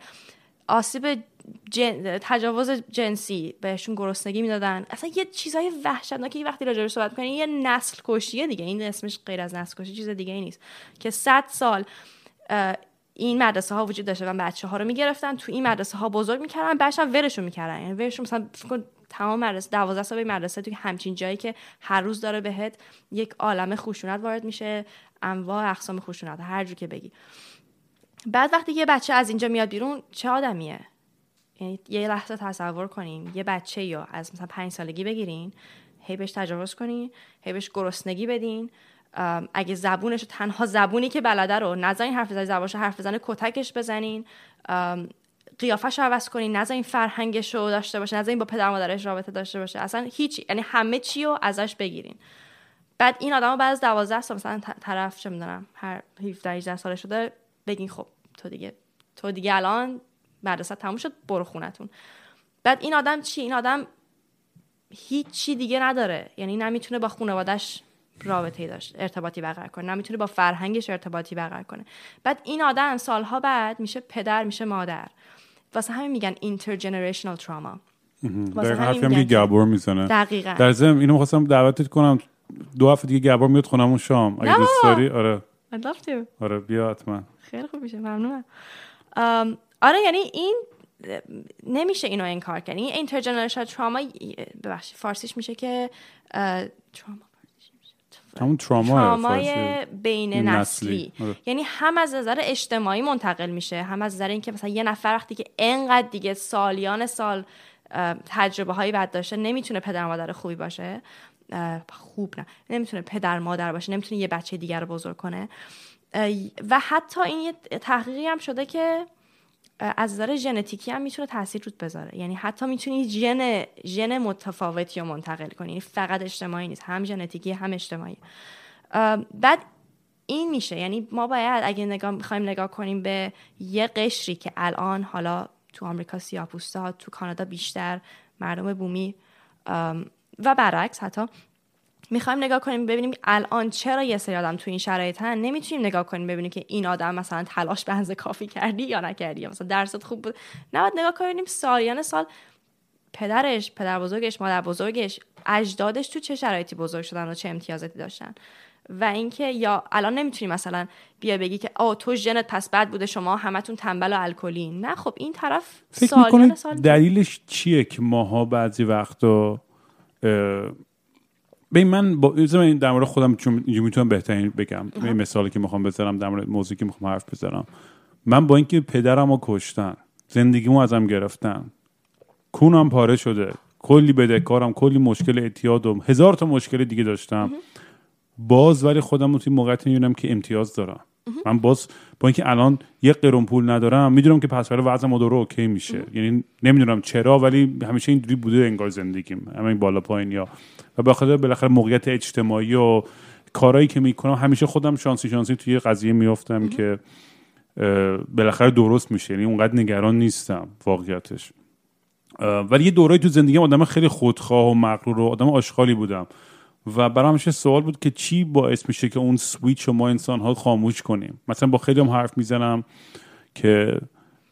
آسیب جن... تجاوز جنسی بهشون گرسنگی می‌دادن. اصلا یه چیزای وحشتناکی وقتی راجع صحبت می‌کنی یه نسل کشیه دیگه. این اسمش غیر از نسل کشی چیز دیگه ای نیست. که صد سال این مدرسه ها وجود داشته و بچه ها رو می‌گرفتن. تو این مدرسه ها بزرگ می‌کردن بعدش هم ولشون می‌کردن. یعنی ولشون مثلا تمام مدرسه 12 سال به مدرسه توی همچین جایی که هر روز داره بهت یک عالم خشونت وارد میشه. انواع اقسام خشونت هر جو که بگی. بعد وقتی یه بچه از اینجا میاد بیرون چه آدمیه؟ یعنی یه لحظه تصور کنین یه بچه یا از مثلا پنج سالگی بگیرین هی بهش تجاوز کنین هی بهش گرسنگی بدین. اگه زبونش تنها زبونی که بلده رو نذارین حرف بزنین زبانش حرف بزنه کتکش بزنین. قیافش رو عوض کنین نذارین فرهنگش رو داشته باشه نذارین با پدر مادرش رابطه داشته باشه. اصلا هیچ یعنی همه چی رو ازش بگیرین. بعد این آدم بعد از 12 سال مثلا طرف چه می‌دونم هر 17 18 ساله شده بگین خب تو دیگه تو دیگه الان مدرسه تموم شد برو خونتون. بعد این آدم چی؟ این آدم هیچی دیگه نداره. یعنی نمی‌تونه با خانوادش رابطه داشت ارتباطی برقرار کنه. نمی‌تونه با فرهنگش ارتباطی برقرار کنه. بعد این آدم سالها بعد میشه پدر میشه مادر. واسه همین میگن intergenerational trauma. واسه همین میگن گبور می‌زنه. دقیقا. در ضمن اینو می‌خواستم دعوتت کنم دو هفته دیگه گبور میاد خونمون شام. اگه دوست. داری؟ آره. I'd love to. آره بیا حتما. خیلی خوب میشه ممنونم. آره یعنی این نمیشه اینو انکار کرد. این اینترجنریشنال تراما ببخشید فارسیش میشه که تراما همون تراما ترامای بین نسلی. نسلی. آره. یعنی هم از نظر اجتماعی منتقل میشه هم از نظر اینکه مثلا یه نفر وقتی که انقدر دیگه سالیان سال تجربه هایی بد داشته نمی‌تونه پدر مادر خوبی باشه. خوب نه. نمی‌تونه پدر مادر باشه نمی‌تونه یه بچه دیگر رو بزرگ کنه. و حتی این یه تحقیقی هم شده که از نظر ژنتیکی هم می‌تونه تاثیر رود بذاره. یعنی حتی می‌تونی ژن ژن متفاوتی رو منتقل کنی. یعنی فقط اجتماعی نیست. هم ژنتیکی هم اجتماعی. بعد این میشه. یعنی ما باید اگه نگاه می‌خوایم نگاه کنیم به یه قشری که الان حالا تو آمریکا سیاپوستا تو کانادا بیشتر مردم بومی و برعکس حتی می‌خوایم نگاه کنیم ببینیم الان چرا یه سری آدم تو این شرایطن؟ نمی‌تونیم نگاه کنیم ببینیم که این آدم مثلا تلاش به اندازه کافی کردی یا نکردی یا مثلا درست خوب بود. نباید نگاه کنیم سالیان سال پدرش پدر بزرگش مادر بزرگش اجدادش تو چه شرایطی بزرگ شدن و چه امتیازاتی داشتن؟ و اینکه یا الان نمی‌تونی مثلا بیا بگی که آ تو ژنت پس بد بوده شما همتون تنبل و الکلی. نه خب این طرف فکر سالیان سال دلیلش چیه که ماها بعضی وقتا ببین من با من در مورد خودم چون می‌تونم بهترین بگم. این مثالی که می‌خوام بزنم در مورد موضوعی که می‌خوام حرف بزنم. من با اینکه پدرم رو کشتن زندگیمو ازم گرفتن کونم پاره شده کلی بدهکارم کلی مشکل اعتیاد و هزار تا مشکل دیگه داشتم. باز ولی خودم رو توی موقعیت می‌بینم که امتیاز دارم. من باز با اینکه الان یه قرون پول ندارم می‌دونم که پس برای وضعم دوره اوکی میشه. یعنی نمی‌دونم چرا ولی همیشه اینجوری بوده انگار زندگیم. همین بالا پایین یا و بخاطر بالاخره موقعیت اجتماعی و کارهایی که می‌کنم همیشه خودم شانسی شانسی توی قضیه میافتم که بالاخره درست میشه. یعنی اونقدر نگران نیستم واقعیتش. ولی یه دورایی تو زندگی آدم خیلی خودخواه و مغرور و آدم آشغالی بودم. و برای همیشه سوال بود که چی باعث میشه که اون سویچ رو ما انسان ها خاموش کنیم؟ مثلا با خیلی هم حرف می‌زنم که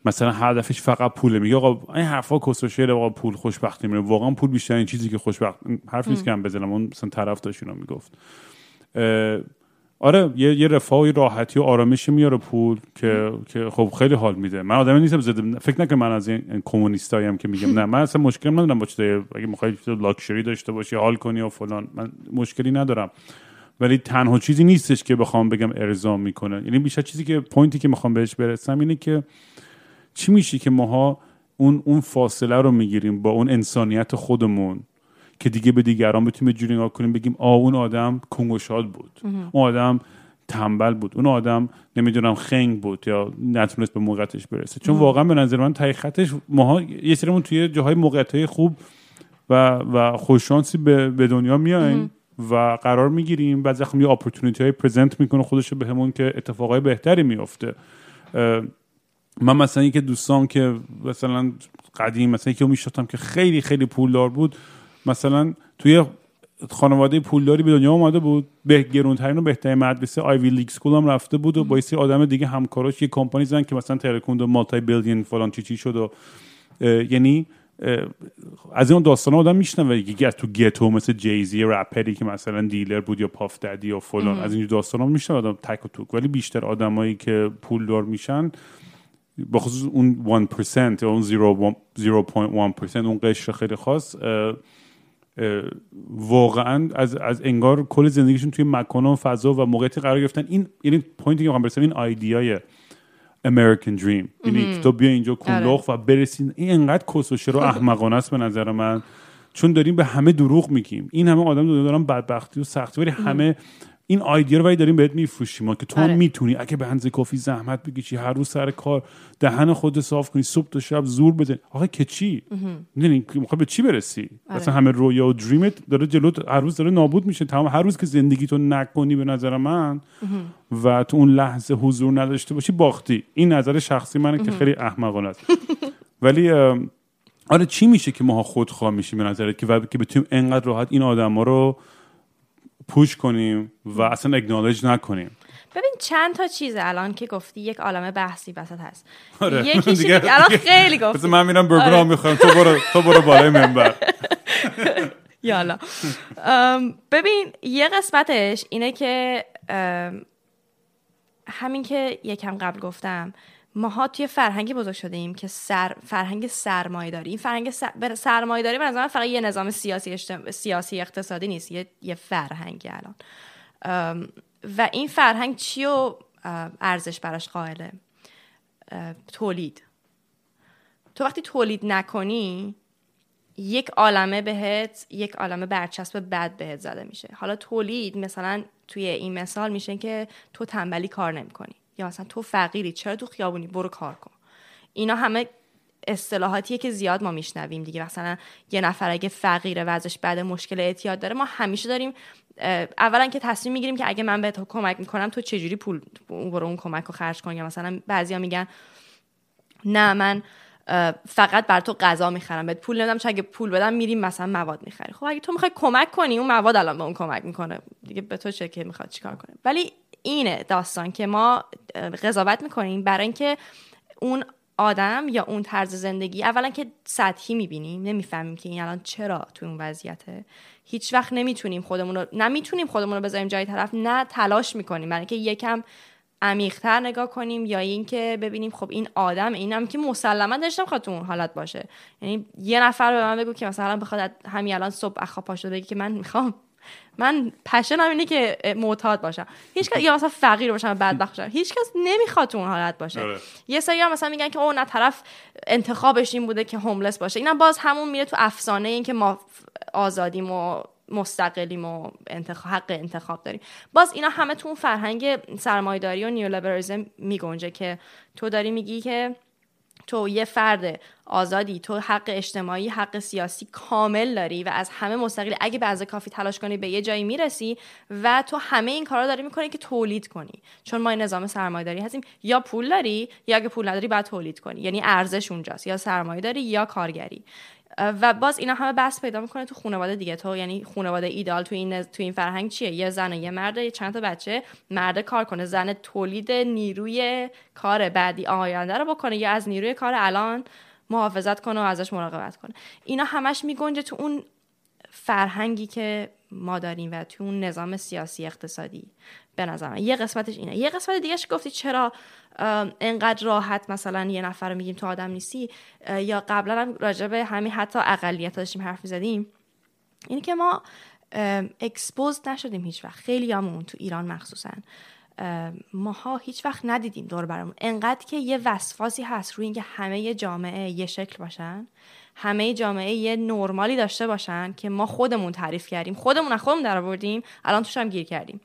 مثلا هدفش فقط پوله. میگه آقا این حرفا کسوشیر آقا پول خوشبختی میره. واقعا پول بیشتر این چیزی که خوشبخت حرف نیست که هم بزنم. اون مثلا طرف داشت می‌گفت. آره یه, یه رفاه و راحتی و آرامشی میاره پول که که خب خیلی حال میده. من آدمی نیستم زده فکر نکنم من از این کمونیستایم که میگم. نه من اصلا مشکل ندارم با چیزای اگه می‌خوای لاکچری داشته باشی حال کنی و فلان من مشکلی ندارم. ولی تنها چیزی نیستش که بخوام بگم ارضا می‌کنه. یعنی بیشتر چیزی که پوینتی که می‌خوام بهش برسم اینه که چی میشه که ماها اون اون فاصله رو می‌گیریم با اون انسانیت خودمون. که دیگه به دیگران بتونیم جوری نگاه کنیم بگیم آ اون آدم کنگوشاد بود. اون آدم تنبل بود. اون آدم نمی‌دونم خنگ بود یا نتونست به موقعتش برسه. چون واقعا به نظر من تای خطش ماها یه سریمون توی جاهای موقعیت خوب و و خوششانسی به, به دنیا میایم و قرار می‌گیریم. بعد خب یه اپورتونیتی های پرزنت می‌کنه خودش بهمون که اتفاقای بهتری میفته من مثلا یکی دوستان که مثلا قدیم مثلا یکی می‌شناختم که خیلی خیلی پولدار بود مثلا توی خانواده پولداری به دنیا اومده بود به گرونترین و بهترین مدرسه Ivy League school هم رفته بود و با یه آدم دیگه همکاراش یه کمپانی زدن که مثلا ترکوند و multi billion فلان چی چی شد و یعنی از این داستان آدم میشنوه. یکی تو گتو مثل جیزی رپری که مثلا dealer بود یا Puff Daddy و فلان از این داستان ها میشنوه. آدم تک و توک. ولی بیشتر آدمایی که پولدار میشن بخصوص اون 1% یا اون 0.1% اون قشر خیلی خاص واقعا از, از انگار کل زندگیشون توی مکان و فضا و موقعیتی قرار گرفتن. این یعنی point ی که می‌خوام برسم این idea ی American Dream. یعنی تو بیا اینجا کلوخ و برسین. این انقدر کسشر و احمقانه است به نظر من. چون داریم به همه دروغ میگیم. این همه آدم دارن بدبختی و سختی. ولی همه این ایده رو ولی داریم بهت میفروشیم که تو آره. می‌تونی. اگه به اندازه کافی زحمت بکشی هر روز سر کار دهن خود صاف کنی صبح تا شب زور بزنی آقا که چی؟ می‌دونی می‌خوای به چی برسی؟ آره. مثلا همه رویا و دریمت داره جلو هر روز داره نابود میشه. تمام هر روز که زندگی تو نکنی به نظر من و تو اون لحظه حضور نداشته باشی باختی. این نظر شخصی منه که خیلی احمقانه است. ولی آره چی میشه که ماها خودخواه میشیم به نظرت؟ که که بتونیم انقدر راحت این آدما رو پوش کنیم و اصلا اگنالج نکنیم. ببین چند تا چیز الان که گفتی یک عالم بحثی وسط هست. آره. یکیش الان خیلی گفتی. من میرم برگر آره. می‌خوام تو برو تو برو بالای منبر. یالا ببین یه قسمتش اینه که همین که یکم قبل گفتم ماها توی فرهنگی بزرگ شده ایم که سر فرهنگ سرمایه داری این فرهنگ سر... سرمایه داری من فقط یه نظام سیاسی سیاسی اقتصادی نیست یه, یه فرهنگی الان. و این فرهنگ چی و ارزش براش قائله؟ تولید. تو وقتی تولید نکنی یک عالمه بهت یک عالمه برچسب بد بهت زده میشه. حالا تولید مثلا توی این مثال میشه که تو تنبلی کار نمی‌کنی. یا مثلا تو فقیری چرا تو خیابونی؟ برو کار کن. اینا همه اصطلاحاتیه که زیاد ما میشنویم دیگه. مثلا یه نفر اگه فقیره وضعش بعد مشکل اعتیاد داره ما همیشه داریم اولا که تصمیم می‌گیریم که اگه من به تو کمک می‌کنم تو چجوری پول برو اون کمک رو خرج کن؟ یا مثلا بعضیا میگن نه من فقط بر تو غذا می‌خرم بهت پول نمیدم چون اگه پول بدم میریم مثلا مواد می‌خری. خب اگه تو می‌خوای کمک کنی اون مواد الان به اون کمک می‌کنه. دیگه به تو چه که می‌خواد چیکار کنه. ولی اینه داستان که ما قضاوت می‌کنیم برای اینکه اون آدم یا اون طرز زندگی اولا که سطحی می‌بینیم نمی‌فهمیم که این الان چرا تو اون وضعیته. هیچ وقت نمی‌تونیم خودمون رو نمی‌تونیم خودمون رو بذاریم جای طرف نه تلاش می‌کنیم. برای اینکه یکم عمیقتر نگاه کنیم یا اینکه ببینیم خب این آدم اینم که مسلما داشتم خواهد اون حالت باشه. یعنی یه نفر به من بگو که مثلا بخواد همین الان صبح اخا پاشو بگی که من می‌خوام من پشنم اینه که معتاد باشم. هیچ کس یا مثلا فقیر باشم بدبخت باشم. هیچ کس نمی‌خواد تو اون حالت باشه. آره. یه سری هم مثلا میگن که اون نه طرف انتخابش این بوده که هوملس باشه. اینم باز همون میره تو افسانه این که ما آزادیم و مستقلیم و انتخاب حق انتخاب داریم. باز اینا همه تو اون فرهنگ سرمایه‌داری و نیولیبرالیسم میگنجه که تو داری میگی که تو یه فرد آزادی. تو حق اجتماعی حق سیاسی کامل داری و از همه مستقلی. اگه به کافی تلاش کنی به یه جایی می‌رسی و تو همه این کارا داری می‌کنی که تولید کنی. چون ما این نظام سرمایه داری هستیم. یا پول داری یا اگه پول نداری باید تولید کنی. یعنی ارزش اونجاست. یا سرمایه داری یا کارگری. و باز اینا همه بس پیدا می‌کنه تو خانواده دیگه. تو یعنی خانواده ایدال تو این تو این فرهنگ چیه؟ یه زن و یه مرد یه چند تا بچه. مرد کار کنه. زن تولید نیروی کار بعدی آینده رو بکنه. یا از نیروی کار الان. محافظت کنه و ازش مراقبت کنه. اینا همش میگنجه تو اون فرهنگی که ما داریم و تو اون نظام سیاسی اقتصادی. به نظر یه قسمتش اینه. یه قسمت دیگهش گفتی چرا انقدر راحت مثلا یه نفر رو میگیم تو آدم نیستی؟ یا قبلا هم راجع به همین حتی اقلیت داشتیم حرف زدیم اینه که ما اکسپوز نشدیم هیچ وقت خیلی همون تو ایران مخصوصا. ماها هیچ وقت ندیدیم دور برمون انقدر که یه وسواسی هست روی اینکه همه جامعه یه شکل باشن همه جامعه یه نرمالی داشته باشن که ما خودمون تعریف کردیم. خودمون از خودمون در آوردیم الان توش هم گیر کردیم.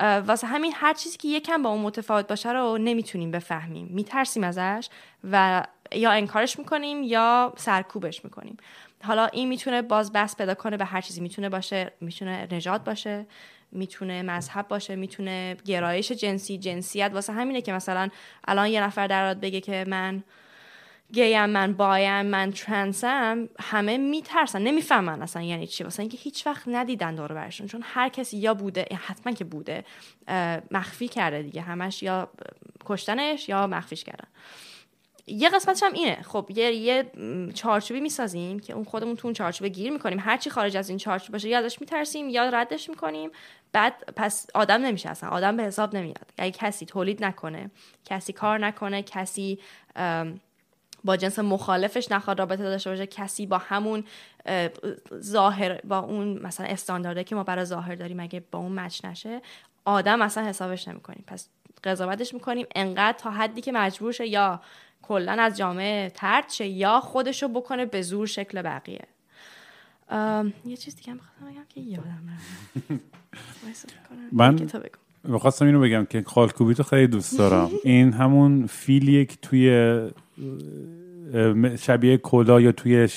واسه همین هر چیزی که یکم با اون متفاوت باشه رو نمی‌تونیم بفهمیم. میترسیم ازش و یا انکارش می‌کنیم یا سرکوبش می‌کنیم. حالا این می‌تونه باز بس پیدا کنه به هر چیزی می‌تونه باشه می‌تونه نجات باشه. می‌تونه مذهب باشه می‌تونه گرایش جنسی جنسیت واسه همینه که مثلا الان یه نفر در بگه که من گیم من بایم من ترنسم همه میترسن نمی‌فهمن اصلا یعنی چی. واسه اینکه هیچ وقت ندیدن دور برشون. چون هر کسی یا بوده حتما که بوده مخفی کرده دیگه. همش یا کشتنش یا مخفیش کردن. یه قسمتش هم اینه. خب یه, یه چارچوبی می‌سازیم که اون خودمون تو اون چارچوبه گیر می‌کنیم. هرچی خارج از این چارچوب باشه یا ازش میترسیم یا ردش می‌کنیم. بعد پس آدم نمیشه اصلا آدم به حساب نمیاد. اگه کسی تولید نکنه کسی کار نکنه کسی با جنس مخالفش نخواد رابطه داشته باشه کسی با همون ظاهر با اون مثلا استاندارده که ما برای ظاهر داریم اگه با اون مچ نشه آدم اصلا حسابش نمی‌کنیم. پس قضاوتش می‌کنیم انقدر تا حدی که مجبور شه یا کلا از جامعه ترد شه یا خودشو بکنه به زور شکل بقیه. یه چیز دیگه هم بگم که یادم من می‌خواستم اینو بگم که خالکوبی تو خیلی دوست دارم. این همون فیلیه که توی شبیه کلا یا توی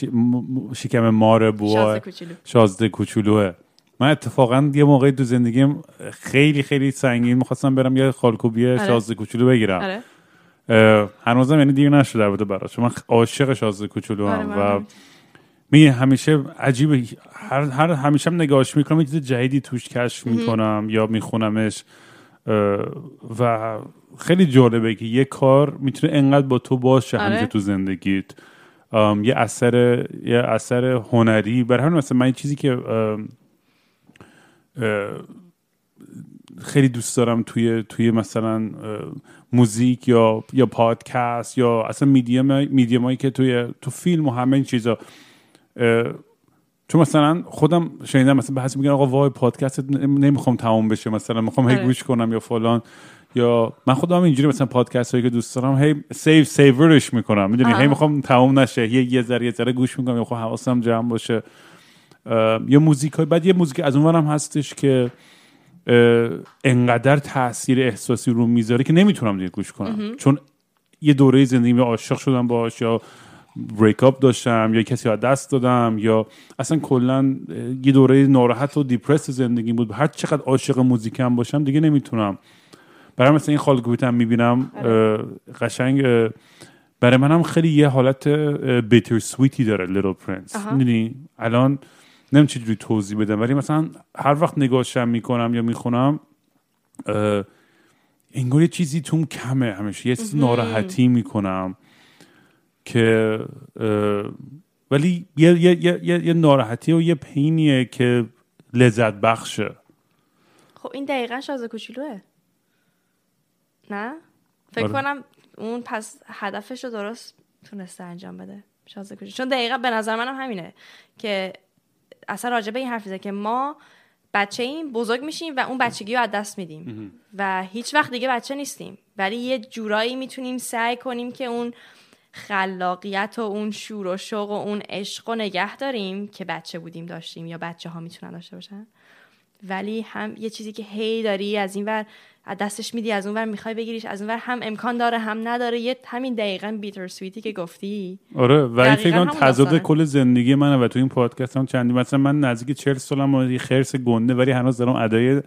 شکم ماره بوا شازده کوچولوه. من اتفاقا یه موقعی تو زندگیم خیلی خیلی سنگین می‌خواستم برم یه خالکوبی آره. شازده کوچولو بگیرم. آره. هنوزم یعنی دیر نشده بوده براش من عاشق شازده کوچولو هم آره و می همیشه عجیبه هر, هر همیشه هم نگاهش می‌کنم یه چیز جدیدی توش کشف می‌کنم یا میخونمش و خیلی جالبه که یه کار می‌تونه انقدر با تو باشه آره. همیشه تو زندگیت. یه اثر یه اثر هنری. برای همین مثلا من چیزی که خیلی دوست دارم توی توی مثلا موزیک یا یا پادکست یا اصلا medium medium ایی که توی تو فیلم و همه این چیزا. چون مثلا خودم شنیدم مثلا بحث میگن آقا وای پادکست نمی‌خوام تموم بشه مثلا می‌خوام هی آره. گوش کنم یا فلان. یا من خودم اینجوری مثلا پادکست هایی که دوست دارم هی sav- savour ش می‌کنم. می‌دونی؟ هی می‌خوام تموم نشه. یه یه ذره یه ذره گوش می‌کنم یا خب حواسم جمع باشه. یه موزیک های بعد یه موزیک از اونورم هستش که انقدر تاثیر احساسی رو می‌ذاره که نمی‌تونم دیگه گوش کنم. چون یه دوره زندگی عاشق شدم باش یا بریک اپ داشتم یا کسی ها دست دادم یا اصلا کلا یه دوره ناراحت و دیپرس زندگی بود. هر چقدر عاشق موزیکم باشم دیگه نمی‌تونم. برای مثلا این خالگویت هم می‌بینم آره. قشنگ برای منم خیلی یه حالت bittersweet ی داره Little Prince می‌دونی؟ الان نمی‌دونم چجوری توضیح بدم ولی مثلا هر وقت نگاهشم می‌کنم یا می‌خونم انگار یه چیزی توم کمه همیشه. یه چیزی ناراحتی می‌کنم. که ولی یه, یه, یه, یه ناراحتی و یه pain یه که لذت بخشه. خب این دقیقا شازده کوچولوئه. نه؟ فکر آره. کنم اون پس هدفش رو درست تونسته انجام بده. شازده چون دقیقا به نظر منم همینه که اصلا راجبه این حرف که ما بچه این بزرگ میشیم و اون بچگی رو از دست میدیم. و هیچ وقت دیگه بچه نیستیم. ولی یه جورایی می‌تونیم سعی کنیم که اون خلاقیت و اون شور و شوق و اون عشق و نگه داریم که بچه بودیم داشتیم یا بچه ها می‌تونن داشته باشن. ولی هم یه چیزی که هی داری از این ور از دستش میدی از اون ور می‌خوای بگیریش از اون ور هم امکان داره هم نداره. یه همین دقیقا بیتر سویتی که گفتی. آره و فکر کنم تضاد. کل زندگی منه و تو این پادکست هم چندی. مثلا من نزدیک 40 سالم و یه خرس گنده ولی هنوز دارم ادای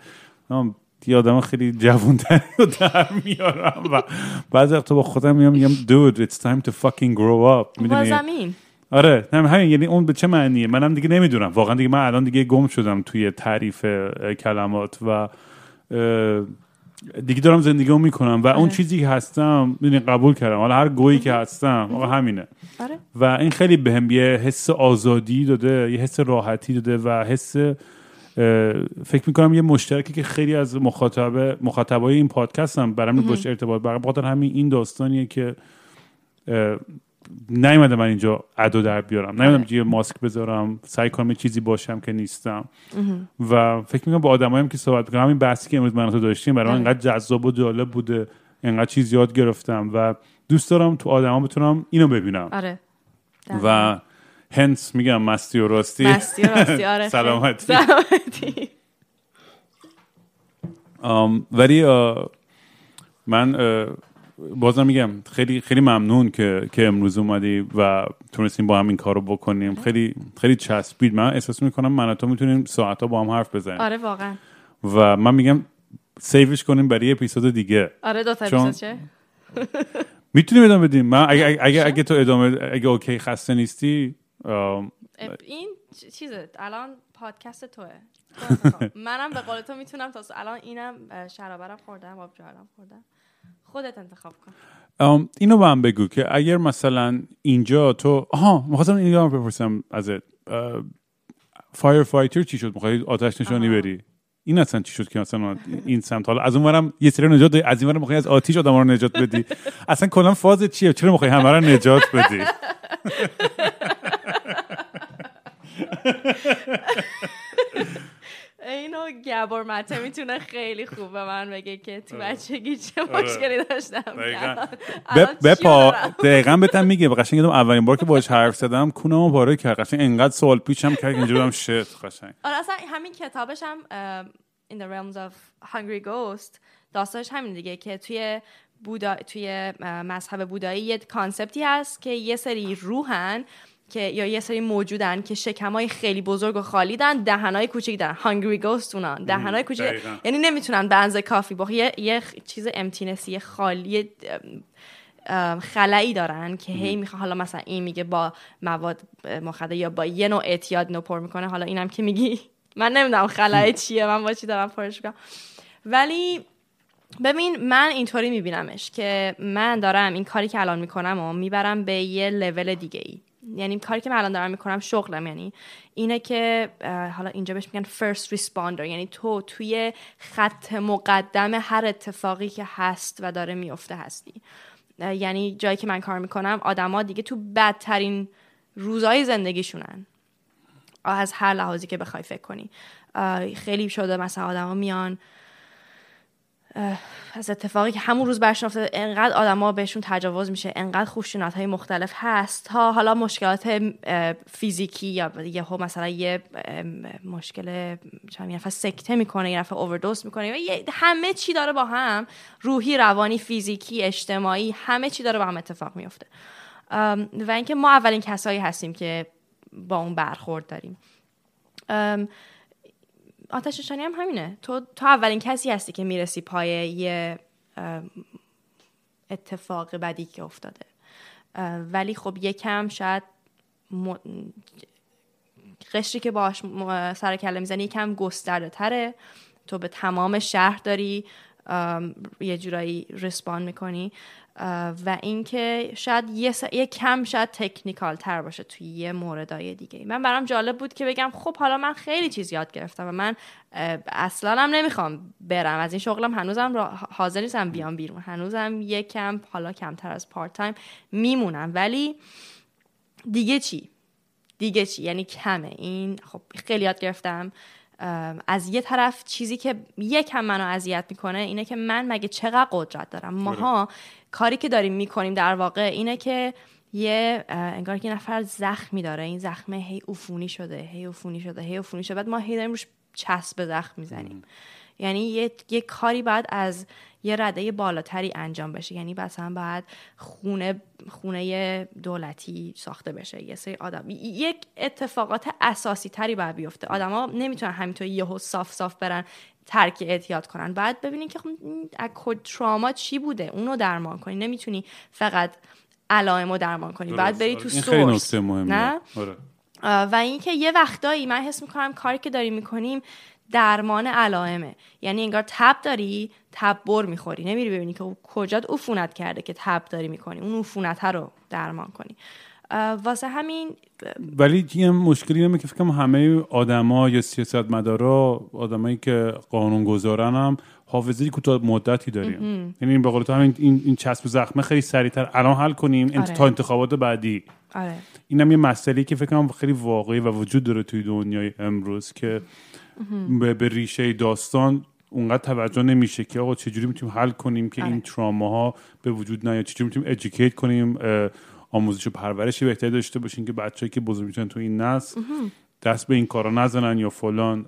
یه آدم خیلی جوانتری رو در میارم و بعضی وقتا با خودم میام میگم dude it's time to fucking grow up. می‌دونی؟ آره نه همین یعنی اون به چه معنیه؟ منم دیگه نمی‌دونم. واقعا دیگه من الان دیگه گم شدم توی تعریف کلمات و دیگه دارم زندگی رو می‌کنم و اون آره. چیزی که هستم می‌دونی قبول کردم. حالا هر گویی که هستم آقا همینه. آره. و این خیلی بهم یه حس آزادی داده یه حس راحتی داده و حس فکر می‌کنم یه مشترکی که خیلی از مخاطب مخاطبای این پادکست هم برام باش ارتباط برقرار بخاطر همین این داستانیه که نیومده من اینجا ادو در بیارم. نیومدم آره. یه ماسک بذارم سعی کنم یه چیزی باشم که نیستم. و فکر می‌کنم با آدمایی که صحبت می‌کنم همین بحثی که امروز من تو داشتیم برای من آره. انقدر جذاب و جالب بوده انقدر چیز یاد گرفتم و دوست دارم تو آدما بتونم اینو ببینم. آره. و هنس میگم مستی و راستی. مستی و راستی آره. سلامتی. سلامتی. آم، ولی من بازم میگم خیلی خیلی ممنون که که امروز اومدی و تونستیم با هم این کارو بکنیم. خیلی خیلی چسبید. من احساس می‌کنم من و تو می‌تونیم ساعتها با هم حرف بزنیم. آره واقعا. و من میگم سیوش کنیم برای یه اپیزود دیگه. آره دو تا چون- چه؟ می‌تونیم ادامه بدیم. من اگه اگه, اگه, اگه تو ادامه اگه اوکی خسته نیستی این چیزه الان پادکست توه. منم به قول تو می‌تونم تا الان اینم شرابرم خوردم آب جارم خوردم. خودت انتخاب کن. ام، اینو به هم بگو که اگر مثلا اینجا تو آها می‌خواستم اینو هم بپرسم ازت. firefighter چی شد؟ می‌خوای آتش نشانی. بری؟ این اصلا چی شد که مثلا این سمت؟ حالا از اونورم یه سری نجات دادی از اینورم می‌خوای از آتیش آدم رو نجات بدی. اصلا کلا فاز چیه؟ چرا می‌خوای همه رو نجات بدی؟ اینو گبور مته می‌تونه خیلی خوب به من بگه که تو آره. بچگی چه آره. مشکلی داشتم بپا؟ دقیقا بهتم میگه قشنگ یادم اولین بار که باش حرف زدم کونمو پاره کرد قشنگ انقدر سوال پیچم کرد که اینجوری بودم shit قشنگ آره اصلا همین کتابش هم In the Realms of Hungry Ghost داستانش همین دیگه که توی بودا توی مذهب بودایی یه concept ی هست که یه سری روحن که یا یه سری موجودن که شکمای خیلی بزرگ و خالی دارن دهنای کوچیک دارن hungry ghost اونان. دهنای کوچیک. یعنی نمی‌تونن اندازه کافی بخ یه, یه چیز emptiness ی خالی خلایی دارن که هی می‌خواد حالا مثلا این میگه با مواد مخدر یا با یه نوع اعتیاد اینو پر می‌کنه. حالا اینم که میگی. من نمی‌دونم خلای چیه من با چی دارم پرش می‌کنم. ولی ببین من اینطوری میبینمش که من دارم این کاری که الان می‌کنم و می‌برم به یه لول دیگه ای یعنی کاری که من الان دارم می‌کنم شغلم. یعنی اینه که حالا اینجا بهش میگن first responder. یعنی تو توی خط مقدم هر اتفاقی که هست و داره میفته هستی. یعنی جایی که من کار می‌کنم آدما دیگه تو بدترین روزای زندگیشونن. از هر لحاظی که بخوای فکر کنی. خیلی شده مثلا آدما میان از اتفاقی که همون روز برشون افتاده انقدر آدما بهشون تجاوز میشه انقدر خشونت های مختلف هست. تا حالا مشکلات فیزیکی یا یه مثلا یه مشکل چند یه سکته می‌کنه یه نفر اووردوز می‌کنه. همه چی داره با هم روحی روانی فیزیکی اجتماعی همه چی داره با هم اتفاق میفته و اینکه ما اولین کسایی هستیم که با اون برخورد داریم. آتش نشانی هم همینه. تو تو اولین کسی هستی که می‌رسی پای یه اتفاق بدی که افتاده. ولی خب یکم شاید م... قشری که باش سر کله می‌زنی یکم گسترده تره تو به تمام شهر داری. یه جورایی رسپان می‌کنی و اینکه شاید یه, س... یه کم شاید تکنیکال تر باشه توی یه موردای دیگه. من برام جالب بود که بگم خب حالا من خیلی چیز یاد گرفتم و من اصلا هم نمی‌خوام برم. از این شغلم هنوزم را- حاضر نیستم بیام بیرون. هنوزم یه کم حالا کمتر از پارت تایم میمونم. ولی دیگه چی؟ دیگه چی؟ یعنی کمه. این خب خیلی یاد گرفتم. از یه طرف چیزی که یکم منو اذیت می‌کنه اینه که من مگه چقدر قدرت دارم؟ ماها کاری که داریم می‌کنیم در واقع اینه که یه انگار که نفر زخمی داره. این زخمه هی عفونی شده هی عفونی شده هی عفونی شده. بعد ما هی داریم روش چسب زخم می‌زنیم. یعنی یه،, یه کاری باید از یه رده بالاتری انجام بشه. یعنی مثلا باید خونه خونه دولتی ساخته بشه. یه سری آدم یک اتفاقات اساسی تری باید بیفته. آدما نمی‌تونن همینطور یهو صاف صاف برن ترک اعتیاد کنن. بعد ببینین که خب از تراما چی بوده؟ اونو درمان کنی. نمی‌تونی فقط علائم رو درمان کنی. بعد بری تو سورس نه؟ آره. و اینکه یه وقتایی من حس می‌کنم کاری که داریم می‌کنیم درمان علائمه. یعنی انگار تب داری تب بر می‌خوری. نمیری ببینی که کجات عفونت کرده که تب داری می‌کنی. اون عفونت رو درمان کنی. واسه همین ولی یه مشکلی اینه که فکرم همه آدما یا سیاستمدارا آدمایی که قانون گذارن هم حافظه کوتاه مدتی داریم. یعنی به قول تو همین این, این چسب زخمه خیلی سریعتر الان حل کنیم آره. تا انتخابات بعدی. آره. اینم یه مسئله که فکر کنم خیلی واقعی و وجود داره توی دنیای امروز که به, به ریشه داستان اونقدر توجه نمیشه که آقا چجوری می‌تونیم حل کنیم که این آره. ها به وجود نیاد؟ چجوری می‌تونیم ادوکییت کنیم؟ آموزش و پرورشی بهتری داشته باشیم که بچه‌ای که بزرگ میشن تو این نسل دست به این کارا نزنن یا فلان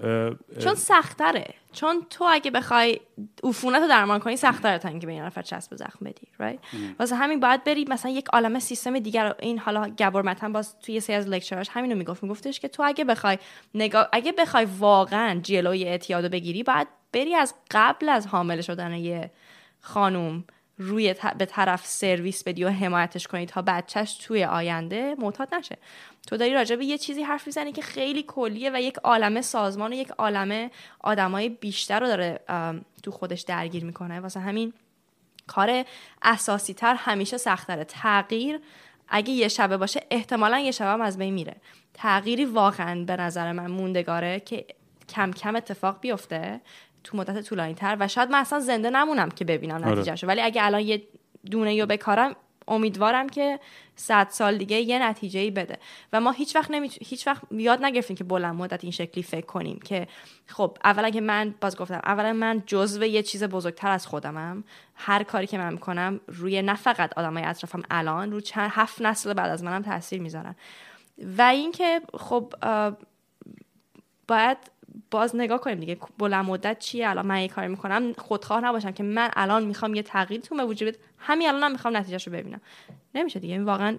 چون سختره. چون تو اگه بخوای عفونت رو درمان کنی سختره تا اینکه به این نفر چسب زخم بدی right? واسه همین باید بری مثلا یک عالم سیستم دیگر این حالا گبر متن باز توی سری از لکچرش همین رو می‌گفت. میگفتش که تو اگه بخوای نگاه اگه بخوای واقعا جلوی اعتیاد بگیری باید بری از قبل از حامل شدن یه خانوم روی به طرف سرویس بدی و حمایتش کنی تا بچهش توی آینده معتاد نشه. تو داری راجع به یه چیزی حرف می‌زنی که خیلی کلیه و یک عالمه سازمان و یک عالمه آدمای بیشتر رو داره تو خودش درگیر می‌کنه. واسه همین کار اساسی تر همیشه سختره تغییر اگه یه شبه باشه احتمالا یه شبه هم از بین میره. تغییری واقعا به نظر من موندگاره که کم کم اتفاق بیفته. تو مدت طولانی تر و شاید من اصلا زنده نمونم که ببینم آره. نتیجهشو. ولی اگه الان یه دونه رو بکارم امیدوارم که صد سال دیگه یه نتیجه ای بده. و ما هیچ وقت نمی... هیچ وقت یاد نگرفتیم که بلند مدت این شکلی فکر کنیم که خب اولا که من باز گفتم اولا من جزو یه چیز بزرگتر از خودمم. هر کاری که من می‌کنم روی نه فقط آدمای اطرافم الان رو چند هفت نسل بعد از منم تاثیر می‌ذارن. و اینکه خب باید باز نگاه کنیم دیگه. بلند مدت چیه؟ الان من یه کاری می‌کنم. خودخواه نباشم که من الان می‌خوام یه تغییر تو به وجود همین الانم هم می‌خوام نتیجهشو ببینم. نمیشه دیگه. این واقعا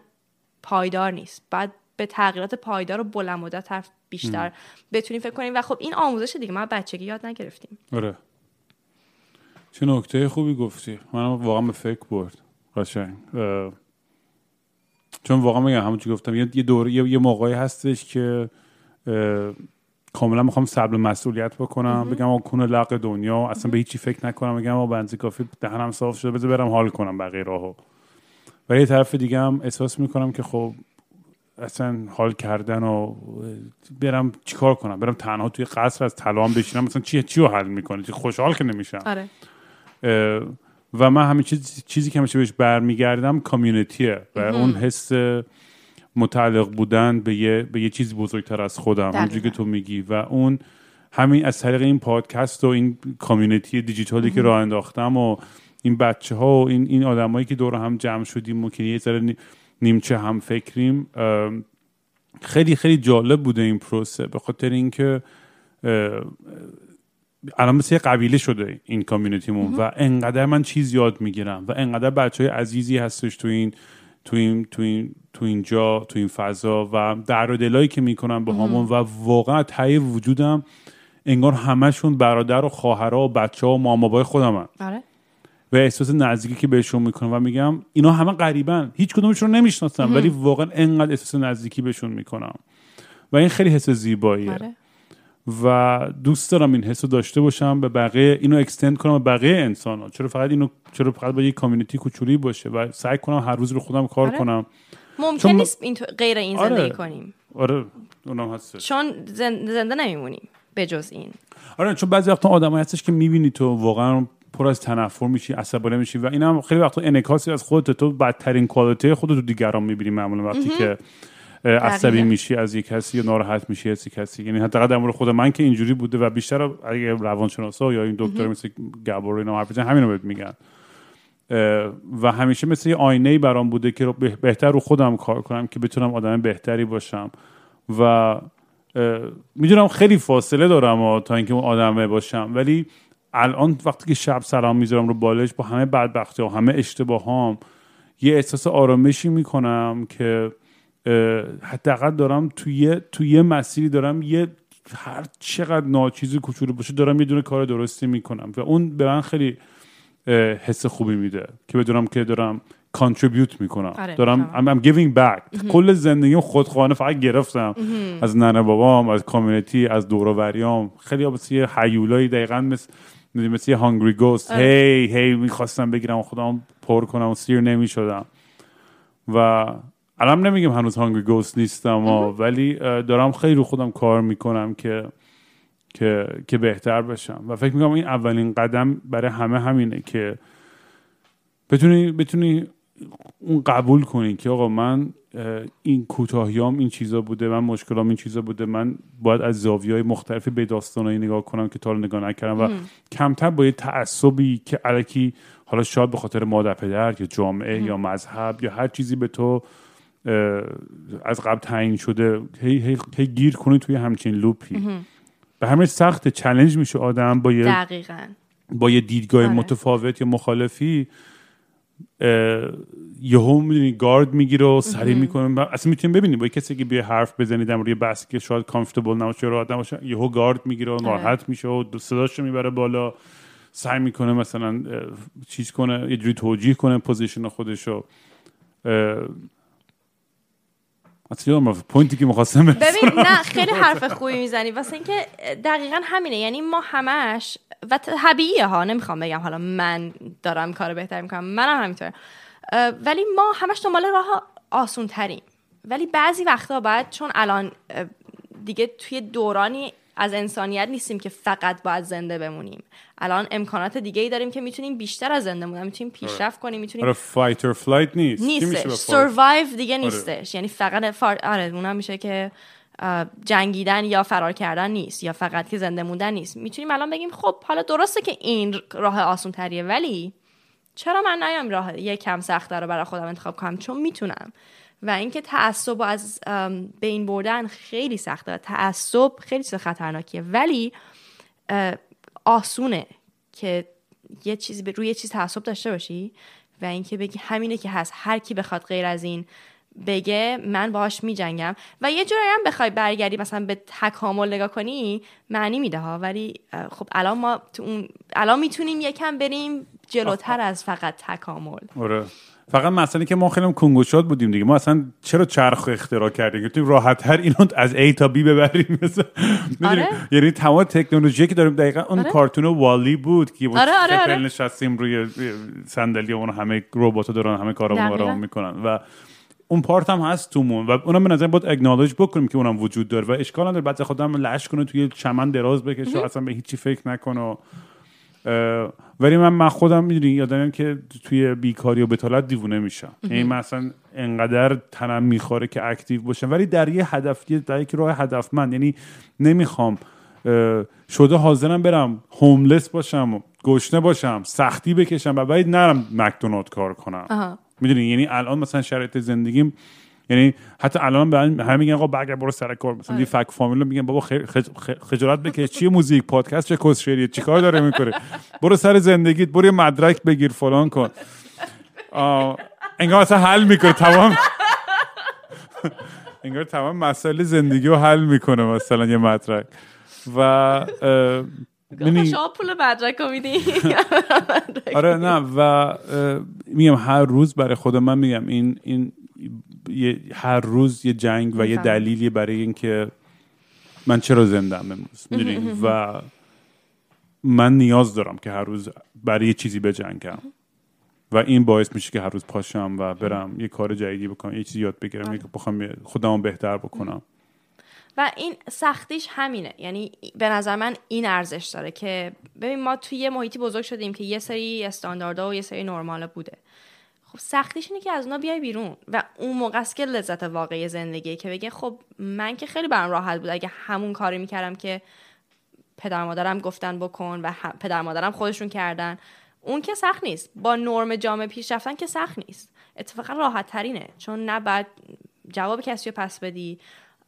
پایدار نیست. بعد به تغییرات پایدار و بلند مدت بیشتر بتونیم فکر کنیم. و خب این آموزش دیگه. ما بچگی یاد نگرفتیم. آره. چه نکته خوبی گفتی. من واقعا به فکر برد. قشنگ. چون واقعا میگم همون گفتم. یه دوره یه, یه موقعی هستش که کاملا می‌خوام صبر مسئولیت بکنم. بگم آقا کنه لق دنیا اصلا به هیچی فکر نکنم. بگم آقا بنزی کافی دهنم صاف شده بذار برم حال کنم بقیه راهو. و یه طرف دیگه هم احساس می‌کنم که خب اصلا حال کردن و برم چیکار کنم؟ برم تنها توی قصر از طلا بشینم. مثلا چی چی رو حل می‌کنه چی خوشحال که نمیشم. آره. و من همین چیز چیزی که همیشه بهش برمیگردم کامیونیتیه و اون حس متعلق بودن به یه, به یه چیز بزرگتر از خودم. اونجوری که تو میگی. و اون همین از طریق این پادکست و این کامیونیتی دیجیتالی که راه انداختم و این بچه ها و این, این آدمایی که دور هم جمع شدیم و که یه ذره نیمچه هم فکریم خیلی خیلی جالب بوده این پروسه. به خاطر اینکه الان مثل یه قبیله شده این کامیونیتیمون و انقدر من چیز یاد می‌گیرم و انقدر بچه های عزیزی هستش تو این تو این تو این تو اینجا تو این فضا و در و دلایی که می‌کنم با همون و واقعا تایی وجودم انگار همشون برادر و خواهرها و بچه ها و مامابای خودم هم. آره. و احساس نزدیکی که بهشون می‌کنم و میگم اینا همه غریبن هیچ کدومشون رو نمی‌شناسم ولی واقعا انقدر احساس نزدیکی بهشون می‌کنم و این خیلی حس زیباییه آره. و دوست دارم این حس رو داشته باشم به بقیه اینو اکستند کنم به بقیه انسان ها چرا فقط اینو چرا فقط با یه کامیونیتی کوچولی باشه و سعی کنم هر روز رو خودم کار آره. کنم؟ ممکن نیست این غیر این آره. زندگی کنیم. آره اونم هست. چون زنده نمیمونیم به جز این. آره چون بعضی وقتا آدمایی هستش که می‌بینی تو واقعا پر از تنفر میشی عصبانی میشی و اینم خیلی وقتا انعکاسی از خودت. تو بدترین کوالیتی خودت تو دیگران می‌بینی معمولا وقتی که عصبی. میشی از یک کسی یا ناراحت میشی از یک کسی. یعنی حداقل در مورد خود من که اینجوری بوده و بیشتر اگه روانشناسا یا این دکتر مثل گبور اینا حرف بزنن همینو بهت میگن. و همیشه مثل یه آینه برام بوده که رو به- بهتر رو خودم کار کنم که بتونم آدم بهتری باشم. و می‌دونم خیلی فاصله دارم ها تا اینکه اون آدمه باشم. ولی الان وقتی که شب سلام می‌ذارم رو بالش با همه بدبختی و همه اشتباهام یه احساس آرامشی می‌کنم که حداقل دارم توی توی یه مسیری دارم یه هر چقدر ناچیزی کوچولو باشه دارم یه دونه کار درستی می‌کنم و اون به من خیلی حس خوبی میده که بدونم که دارم کانتریبیوت می‌کنم. آره، دارم. I'm, I'm giving back. کل زندگیم خودخواهانه فقط گرفتم. از ننه بابام از کامیونیتی از دوروریام خیلی مثل یه حیولایی دقیقا مثل مثل یه هانگری گوست آره. هی هی می‌خواستم بگیرم و خودم پر کنم و سیر نمی‌شدم. و الان نمیگم هنوز هانگری گوست نیستم ها، ولی دارم خیلی رو خودم کار می‌کنم که که که بهتر بشم. و فکر می‌کنم این اولین قدم برای همه همینه که بتونی بتونی اون قبول کنی که آقا من این کوتاهیام این چیزا بوده من مشکلام این چیزا بوده من باید از زاویه های مختلفی به داستانایی نگاه کنم که تا حالا نگاه نکردم و کمتر با یه تعصبی که علکی حالا شاید به خاطر مادر پدر یا جامعه یا مذهب یا هر چیزی به تو از قبل تعیین شده هی, هی, هی گیر کنی توی همچین لوپی. به همین سخت چلنج میشه آدم با یه دقیقا. با یه دیدگاه آره. متفاوت یا مخالفی یهو می‌دونی گارد می‌گیره و سری می‌کنه. اصلا می‌تونیم ببینیم با یه کسی که بیا حرف بزنی در مورد یه بحثی که شاید comfortable نباشه راحت نباشه یهو گارد می‌گیره آره. و ناراحت میشه و صداش رو می‌بره بالا سعی می‌کنه مثلا چیز کنه یه جوری توجیه کنه position خودشو. اه، اصلا یادم رفت. point ی که می‌خواستم ببین نه خیلی حرف خوبی می‌زنی. واسه اینکه دقیقا همینه. یعنی ما همش و طبیعیه ها نمی‌خوام بگم حالا من دارم کار بهتر می‌کنم. منم همینطور ولی ما همش دنبال راه آسون تریم ولی بعضی وقتا باید چون الان دیگه توی دورانی از انسانیت نیستیم که فقط باید زنده بمونیم. الان امکانات دیگه ای داریم که می‌تونیم بیشتر از زنده بمونیم. می‌تونیم پیشرفت کنیم می‌تونیم آره fight or flight نیست. نیستش؟ survive دیگه نیستش. یعنی فقط فار... آره اونم میشه که جنگیدن یا فرار کردن نیست. یا فقط که زنده موندن نیست. می‌تونیم الان بگیم خب حالا درسته که این راه آسون تریه ولی چرا من نیام راه یه کم سخت رو برای خودم انتخاب کنم؟ چون می‌تونم. و اینکه تعصب از بین بردن خیلی سخته تعصب خیلی چیز خطرناکیه. ولی آسونه که یه چیزی به روی یه چیز تعصب داشته باشی و اینکه بگی همینه که هست. هر کی بخواد غیر از این بگه من باهاش میجنگم. و یه جورایی هم بخوای برگردی مثلا به تکامل نگاه کنی معنی میده ها. ولی خب الان ما تو اون الان می‌تونیم یکم بریم جلوتر از فقط تکامل آره. فقط مسئله که ما خیلی کنگوشات بودیم دیگه ما اصلا چرا چرخ اختراع کردیم که بتونیم راحت تر اینو از A تا B ببریم مثلا؟ آره. یعنی تمام تکنولوژی که داریم دقیقا اون آره. کارتون والی بود که آره، آره، آره. نشستیم روی صندلی اون همه ربات دارن همه دقیقاً. رو می‌کنن و اون پارت هم هست تومون و اونم به نظر باید اگنالج بکنیم که اونم وجود داره و اشکال نداره بعد خودم لش کنه توی چمن دراز بکشه و اصلا به هیچی فکر نکنه ولی من من خودم می‌دونی یادم که توی بیکاری و بتالت دیوونه میشم. یعنی من اصلا انقدر تنم می‌خوره که اکتیو باشم. ولی در یه هدف یه- در یک راه هدفمند. یعنی نمی‌خوام شده حاضرم برم هوملس باشم و گشنه باشم سختی بکشم و باید نرم مکدونالد کار کنم. می‌دونی؟ یعنی الان مثلا شرایط زندگیم یعنی حتی الان به هم همه میگن آقا برگرد برو سر کار. مثلا آره. فک فامیل میگن بابا خجالت بکش. چیه موزیک پادکست چه کس شعریه چیکار داره می‌کنه؟ برو سر زندگیت برو یه مدرک بگیر فلان کن. انگار مثلا حل می‌کنه. تمام انگار تمام مسائل زندگی رو حل می‌کنه مثلا یه مدرک. و شما پول مدرک رو میدی؟ آره نه. و میگم هر روز برای خود من میگم این این هر روز یه جنگ و یه. دلیلی برای اینکه من چرا زندم امروز می‌دونی؟ و من نیاز دارم که هر روز برای یه چیزی بجنگم و این باعث میشه که هر روز پاشم و برم یه کار جدیدی بکنم یه چیزی یاد بگیرم یه- بخوام خودمو بهتر بکنم. و این سختیش همینه. یعنی به نظر من این ارزش داره که ببین ما توی یه محیطی بزرگ شدیم که یه سری استانداردها و یه سری نرمال بوده. سختیش اینه که از اونا بیای بیرون و اون موقع است که لذت واقعی زندگی که بگه خب من که خیلی برام راحت بود. اگه همون کاری می‌کردم که پدر مادرم گفتن بکن و پدر مادرم خودشون کردن اون که سخت نیست. با نرم جامعه پیش رفتن که سخت نیست. اتفاقا راحت ترینه چون نه جواب کسی رو پس بدی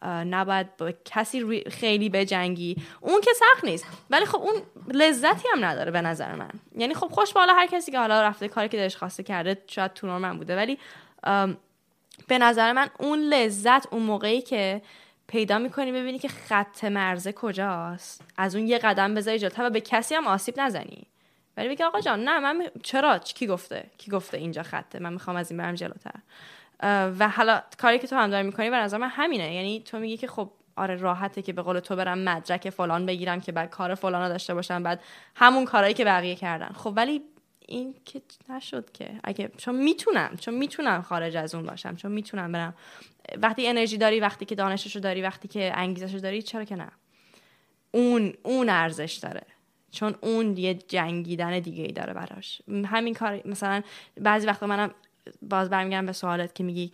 نباید با کسی خیلی بجنگی. اون که سخت نیست. ولی خب اون لذتی هم نداره به نظر من. یعنی خب خوش بالا هر کسی که حالا رفته کاری که دلش خواسته کرده شاید تو من بوده. ولی به نظر من اون لذت اون موقعی که پیدا می‌کنی ببینی که خط مرزه کجاست. از اون یه قدم بذاری جلوتر و به کسی هم آسیب نزنی. ولی بگی آقا جان نه من چرا؟ کی گفته؟ کی گفته اینجا خطه؟ من می‌خوام از این برم جلوتر. و حالا کاری که تو هم داری می‌کنی به نظر من همینه. یعنی تو میگی که خب آره راحته که به قول تو برم مدرک فلان بگیرم که بعد کار فلان داشته باشم بعد همون کارهایی که بقیه کردن. خب ولی این که نشد که. اگه چون می‌تونم چون می‌تونم خارج از اون باشم چون می‌تونم برم. وقتی انرژی داری وقتی که دانششو داری وقتی که انگیزشو داری چرا که نه؟ اون اون ارزش داره. چون اون یه جنگیدن دیگه ای داره براش. همین کار مثلا بعضی وقتا منم باز برمیگردم به سوالت که میگی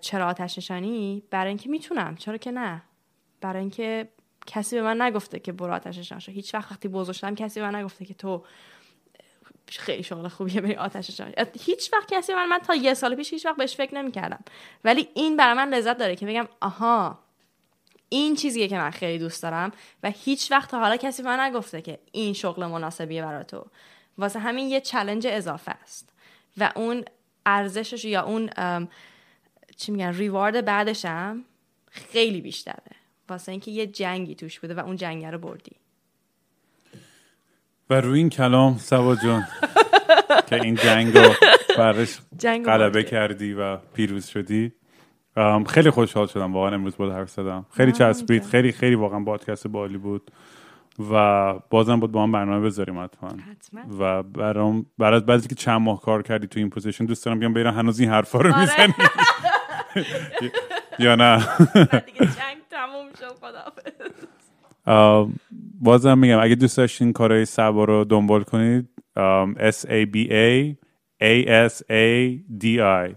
چرا آتش نشانی؟ برای اینکه می‌تونم. چرا که نه؟ برای اینکه کسی به من نگفته که برو آتش نشان شو. هیچ وقت وقتی بزرگ شدم کسی به من نگفته که تو خیلی شغل خوبیه بری آتش نشان هیچ وقت کسی من من تا یه سال پیش هیچ وقت بهش فکر نمی‌کردم. ولی این برای من لذت داره که بگم آها این چیزیه که من خیلی دوست دارم و هیچ وقت تا حالا کسی به من نگفته که این شغل مناسبیه برای تو. واسه همین یه چلنج اضافه است. و اون ارزشش یا اون چی میگن ریوارد بعدشم خیلی بیشتره. واسه اینکه یه جنگی توش بوده و اون جنگ رو بردی. و روی این کلام سوا جان که این جنگ رو برش غلبه کردی و پیروز شدی. خیلی خوشحال شدم واقعا امروز بود حرف زدم. خیلی چسبید خیلی خیلی واقعا پادکست بالی بود. و بازم بود با هم برنامه بذاریم حتما. و برام برای بعضی که چند ماه کار کردی تو این پوزیشن دوست دارم بیام بیرم هنوز این حرفا رو آره. می‌زنی. یا نه. بازم میگم اگه دوست داشتین کارهای سبا رو دنبال کنید S A B A A S A D I.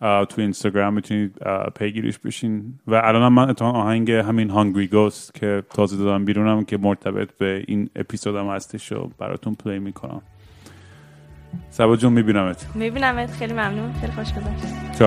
تو اینستاگرام می‌تونید پیگیریش بشین. و الان من اتفاقا آهنگ همین هانگری گوست که تازه دادم بیرونم که مرتبط به این اپیزودم هستش رو براتون پلی می‌کنم. سبا جون میبینمت. میبینمت. خیلی ممنون. خیلی خوش گذشت